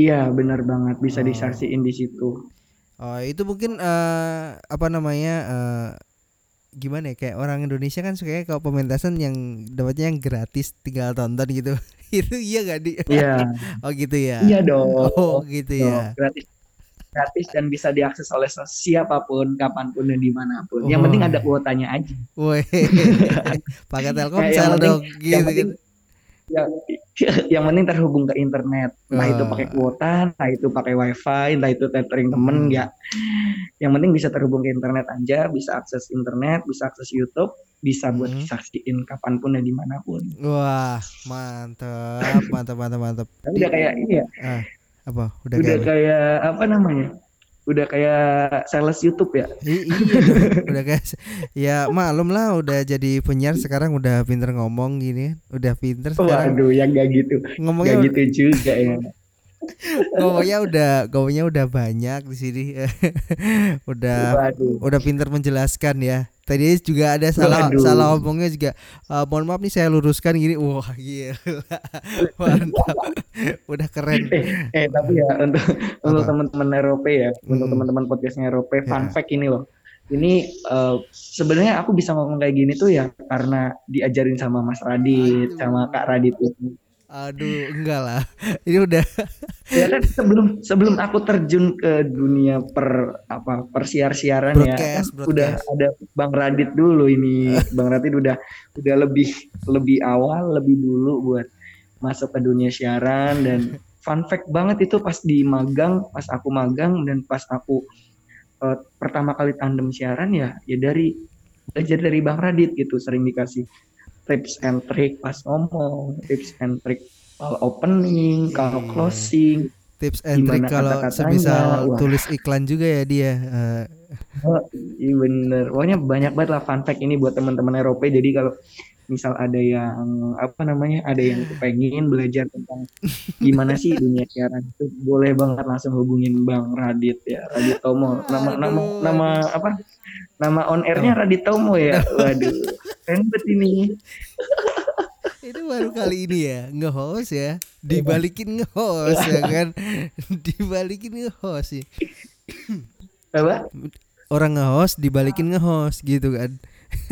Iya, benar banget. Bisa oh. disaksiin di situ. Oh, itu mungkin uh, apa namanya uh, gimana ya? Kayak orang Indonesia kan suka kalau pementasan yang dapatnya yang gratis tinggal tonton gitu. Itu iya gak di? Iya. Oh gitu ya? Iya dong. Oh gitu ya. Gratis gratis dan bisa diakses oleh siapa pun kapan pun dan di mana pun oh. yang penting ada kuotanya aja Woi pakai Telkomsel dong gitu yang penting, gitu yang, yang penting terhubung ke internet entah uh. itu pakai ah. kuota entah itu pakai wifi entah itu tethering temen hmm. ya yang penting bisa terhubung ke internet aja bisa akses internet bisa akses YouTube bisa buat hmm. disaksiin kapan pun dan di mana pun wah mantap mantap mantap mantap Tapi udah kayak ini ya uh, apa udah, udah kayak, kayak apa namanya udah kayak sales YouTube ya. I iya udah kayak ya maklum lah udah jadi penyiar sekarang udah pinter ngomong gini, udah pinter sekarang. Waduh, yang gak gitu. Ngomongnya gak gitu juga ya. ngomongnya udah ngomongnya udah banyak di sini. udah Waduh. udah pinter menjelaskan ya. Tadi juga ada salah Waduh. salah ngomongnya juga. Uh, mohon maaf nih saya luruskan gini. Wah, gila. Mantap. Udah keren. Eh, eh tapi ya untuk Apa? untuk teman-teman Eropa ya, hmm. untuk teman-teman podcastnya Eropa, ya. fun fact ini loh. Ini uh, sebenarnya aku bisa ngomong kayak gini tuh ya karena diajarin sama Mas Radit, Aduh. sama Kak Radit itu Aduh, enggak lah. Ini udah. ya kan sebelum sebelum aku terjun ke dunia per apa persiar-siaran ya, kan udah ada Bang Radit dulu ini. Bang Radit udah udah lebih lebih awal, lebih dulu buat masuk ke dunia siaran dan fun fact banget itu pas di magang, pas aku magang dan pas aku uh, pertama kali tandem siaran ya ya dari belajar dari Bang Radit gitu sering dikasih tips and trick pas ngomong, tips and trick kalau opening, kalau hmm. closing, tips and trick kalau sebisa tulis iklan juga ya dia. Uh. Oh, iya bener, pokoknya banyak banget lah fun fact ini buat teman-teman Eropa. Jadi kalau misal ada yang apa namanya, ada yang pengen belajar tentang gimana sih dunia siaran itu, boleh banget langsung hubungin Bang Radit ya, Radit Tomo. Nama nama nama apa? Nama on airnya Radit Tomo ya. Waduh keren banget ini. Itu baru kali ini ya nge-host ya. Dibalikin nge-host ya kan? Dibalikin nge-host ya apa? Orang nge-host dibalikin nge-host gitu kan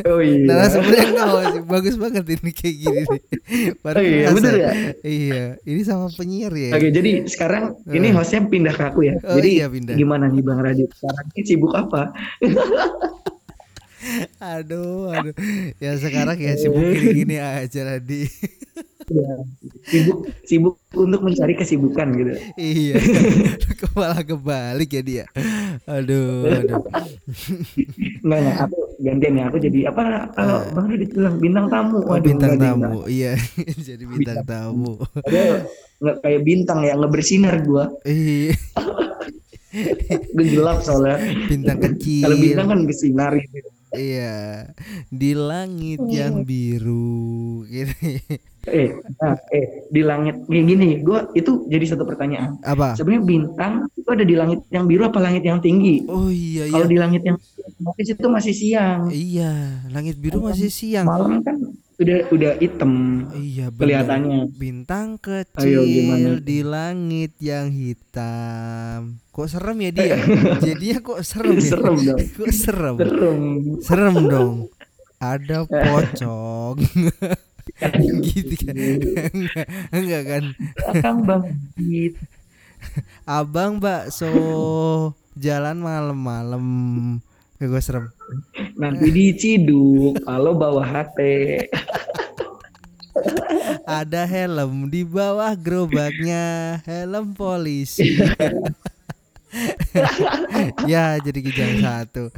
Oh iya. Nah sebenarnya nge-host bagus banget ini kayak gini nih. Baru oh iya, bener ya. Iya, ini sama penyiar ya. Oke, jadi sekarang uh. ini hostnya pindah ke aku ya. Oh, jadi iya, pindah. gimana nih Bang Radit sekarang ini sibuk apa? aduh, aduh. Ya sekarang ya sibuk gini-gini aja tadi. Ya, sibuk sibuk untuk mencari kesibukan gitu. Iya. Kepala kebalik ya dia. Aduh, aduh. Enggak, enggak, aku gantian ya. Aku jadi apa kalau uh, Bang Radit bilang bintang tamu. Oh, bintang tamu. Iya, jadi bintang, bintang tamu. Enggak kayak bintang ya, nggak bersinar gua. Iya. Gue gelap soalnya. Bintang kecil. Kalau bintang kan bersinar gitu. Iya, di langit oh. yang biru gitu. Eh, nah, eh di langit kayak gini, gue itu jadi satu pertanyaan. Apa? Sebenarnya bintang itu ada di langit yang biru apa langit yang tinggi? Oh iya. Kalau iya. di langit yang itu masih siang. Iya, langit biru masih siang. Malam kan udah udah hitam iya bener. kelihatannya bintang kecil Ayo, di langit yang hitam kok serem ya dia jadinya kok serem ya? serem dong kok serem serem serem dong ada pocong gitu kan enggak, enggak kan abang bang abang bakso jalan malam-malam Kayak gue serem. Nanti diciduk kalau bawa HT. Ada helm di bawah gerobaknya, helm polisi. ya jadi kijang satu.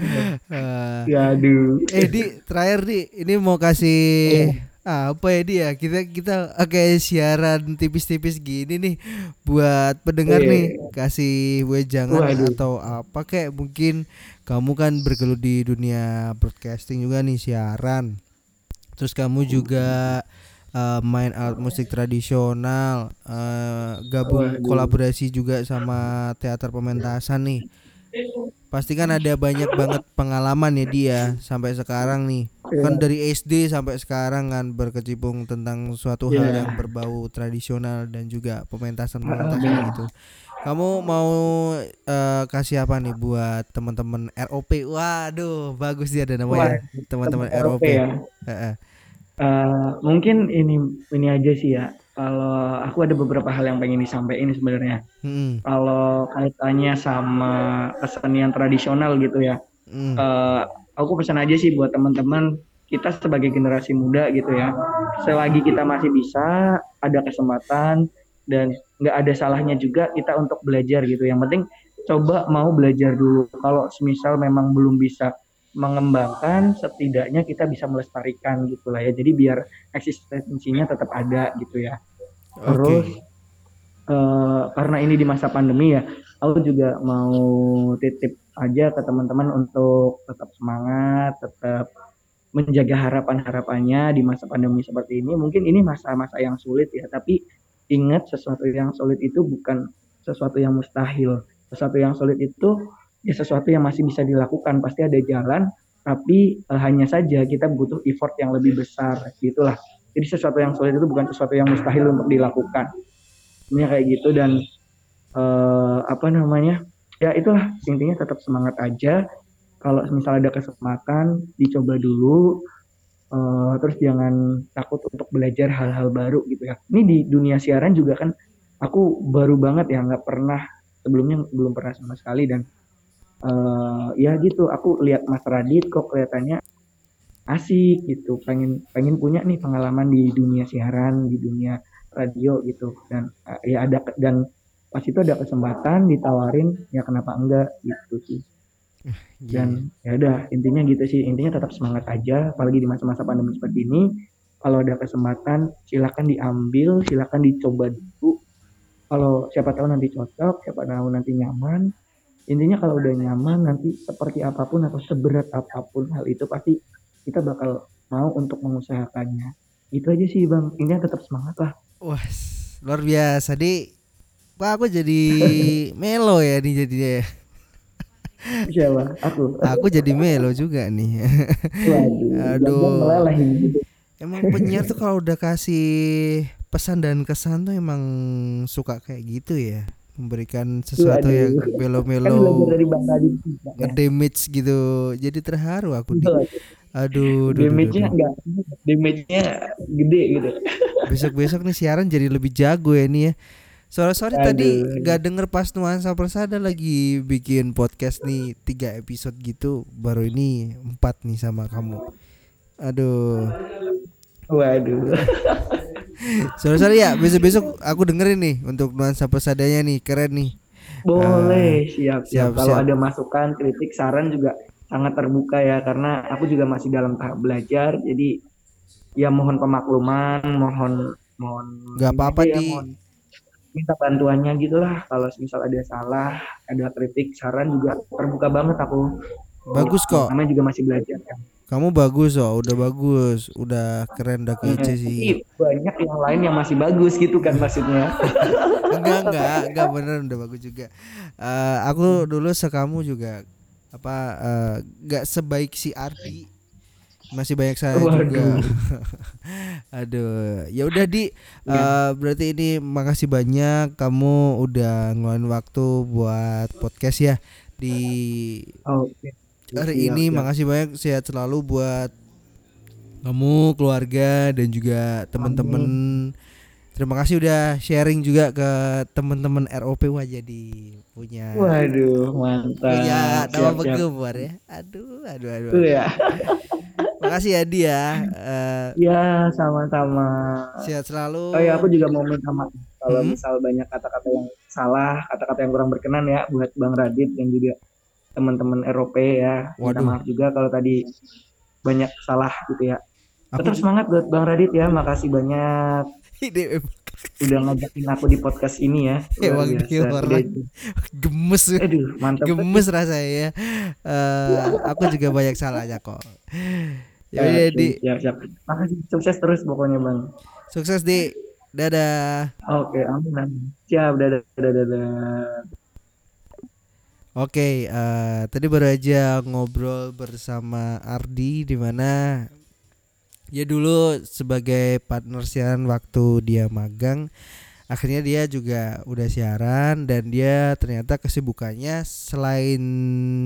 Uh, ya aduh. Eh di terakhir di ini mau kasih apa ya dia kita kita kayak siaran tipis-tipis gini nih buat pendengar oh, nih kasih wejangan Waduh. atau apa kayak mungkin kamu kan bergelut di dunia broadcasting juga nih siaran terus kamu juga uh, main alat musik tradisional uh, gabung Waduh. kolaborasi juga sama teater pementasan nih pasti kan ada banyak banget pengalaman ya dia sampai sekarang nih kan iya. dari SD sampai sekarang kan berkecimpung tentang suatu hal iya. yang berbau tradisional dan juga pementasan pementasan gitu kamu mau uh, kasih apa nih buat teman-teman ROP? Waduh, bagus dia ada namanya teman-teman ROP. Ya. Uh, uh, mungkin ini ini aja sih ya. Kalau aku ada beberapa hal yang pengen disampaikan sebenarnya. Hmm. Kalau kaitannya sama kesenian tradisional gitu ya. Hmm. Uh, aku pesan aja sih buat teman-teman kita sebagai generasi muda gitu ya. Selagi kita masih bisa, ada kesempatan dan nggak ada salahnya juga kita untuk belajar gitu yang penting coba mau belajar dulu kalau semisal memang belum bisa mengembangkan setidaknya kita bisa melestarikan gitulah ya jadi biar eksistensinya tetap ada gitu ya terus okay. uh, karena ini di masa pandemi ya, aku juga mau titip aja ke teman-teman untuk tetap semangat, tetap menjaga harapan-harapannya di masa pandemi seperti ini. Mungkin ini masa-masa yang sulit ya, tapi ingat sesuatu yang sulit itu bukan sesuatu yang mustahil. Sesuatu yang sulit itu ya sesuatu yang masih bisa dilakukan, pasti ada jalan, tapi uh, hanya saja kita butuh effort yang lebih besar gitulah. Jadi sesuatu yang sulit itu bukan sesuatu yang mustahil untuk dilakukan. Ini kayak gitu dan uh, apa namanya? Ya itulah intinya tetap semangat aja kalau misalnya ada kesempatan dicoba dulu uh, terus jangan takut untuk belajar hal-hal baru gitu ya ini di dunia siaran juga kan aku baru banget ya nggak pernah sebelumnya belum pernah sama sekali dan uh, ya gitu aku lihat Mas Radit kok kelihatannya asik gitu pengen pengen punya nih pengalaman di dunia siaran di dunia radio gitu. Dan uh, ya ada dan pas itu ada kesempatan ditawarin ya kenapa enggak gitu sih. Dan ya udah intinya gitu sih intinya tetap semangat aja apalagi di masa-masa pandemi seperti ini. Kalau ada kesempatan silakan diambil silakan dicoba dulu. Kalau siapa tahu nanti cocok siapa tahu nanti nyaman intinya kalau udah nyaman nanti seperti apa pun atau seberat apa pun hal itu pasti kita bakal mau untuk mengusahakannya itu aja sih bang intinya tetap semangat lah wah luar biasa di Wah aku jadi melo ya nih jadinya ya. Siapa? Aku. Aku jadi melo juga nih. Waduh. Aduh. Emang penyiar tuh kalau udah kasih pesan dan kesan tuh emang suka kayak gitu ya memberikan sesuatu Waduh. yang melo-melo kan? ngedamage gitu. Jadi terharu aku nih aduh damage-nya enggak. Damage-nya gede gitu. Besok-besok nih siaran jadi lebih jago ya nih ya. Sorry-sorry tadi gak denger pas nuansa persada lagi bikin podcast nih tiga episode gitu. Baru ini empat nih sama kamu. Aduh. Waduh. Sorry-sorry ya besok-besok aku dengerin nih untuk nuansa persadanya nih keren nih. Boleh uh, siap siap. Kalau ada masukan kritik saran juga sangat terbuka ya karena aku juga masih dalam tahap belajar jadi ya mohon pemakluman mohon mohon. Gak apa-apa ya, di. Mohon minta bantuannya gitulah kalau misal ada salah ada kritik saran juga terbuka banget aku bagus kok namanya juga masih belajar kan kamu bagus oh udah bagus. Udah keren udah kece sih. Banyak yang lain yang masih bagus gitu kan maksudnya. Enggak enggak enggak bener udah bagus juga. Uh, aku dulu sekamu juga apa uh, enggak sebaik si Ardi masih banyak saya Waduh. juga. Aduh, ya udah di. Uh, berarti ini makasih banyak. Kamu udah ngeluarin waktu buat podcast ya di oh, okay. Hari ya, ini. Ya. Makasih banyak sehat selalu buat kamu, keluarga dan juga teman-teman. Terima kasih udah sharing juga ke teman-teman ROP wah jadi punya Waduh, mantap. Punya nama bergemar ya. Aduh, aduh, aduh. aduh. ya. Makasih ya dia. Uh, ya, sama-sama. Sehat selalu. Oh ya, aku juga mau minta maaf kalau hmm? misal banyak kata-kata yang salah, kata-kata yang kurang berkenan ya buat Bang Radit dan juga teman-teman ROP ya. Minta maaf juga kalau tadi banyak salah gitu ya. Tetap semangat buat Bang Radit ya. Makasih banyak udah ngajakin aku di podcast ini ya. Emang dia orang gemes, Aduh, mantap gemes rasanya ya. Uh, aku juga banyak salahnya kok. Ya, ya, di. Ya, siap. Makasih sukses terus pokoknya bang. Sukses di. Dadah. Oke, amin. Siap, dadah, dadah, dadah. Oke, okay, uh, eh, tadi baru aja ngobrol bersama Ardi di mana ya dulu sebagai partner siaran waktu dia magang. Akhirnya dia juga udah siaran dan dia ternyata kesibukannya selain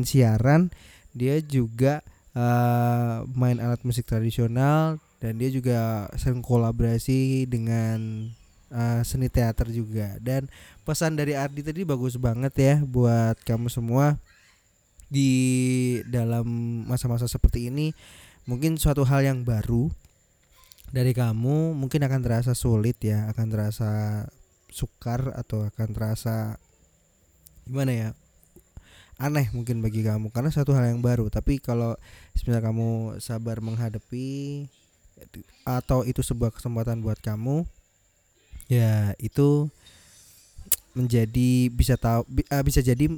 siaran dia juga uh, main alat musik tradisional dan dia juga sering kolaborasi dengan uh, seni teater juga. Dan pesan dari Ardi tadi bagus banget ya buat kamu semua di dalam masa-masa seperti ini. Mungkin suatu hal yang baru dari kamu mungkin akan terasa sulit ya akan terasa sukar atau akan terasa gimana ya aneh mungkin bagi kamu karena satu hal yang baru. Tapi kalau sebenarnya kamu sabar menghadapi atau itu sebuah kesempatan buat kamu ya itu menjadi bisa tahu uh, bisa jadi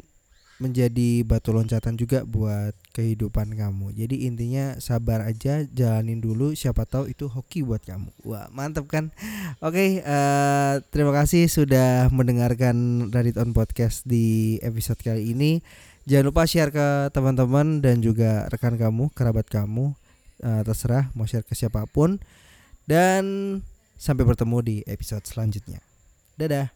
menjadi batu loncatan juga buat kehidupan kamu. Jadi intinya sabar aja, jalanin dulu. Siapa tahu itu hoki buat kamu. Wah mantap kan? Oke, okay, uh, eh, terima kasih sudah mendengarkan Radit on Podcast di episode kali ini. Jangan lupa share ke teman-teman dan juga rekan kamu, kerabat kamu. Uh, terserah mau share ke siapa pun. Dan sampai bertemu di episode selanjutnya. Dadah.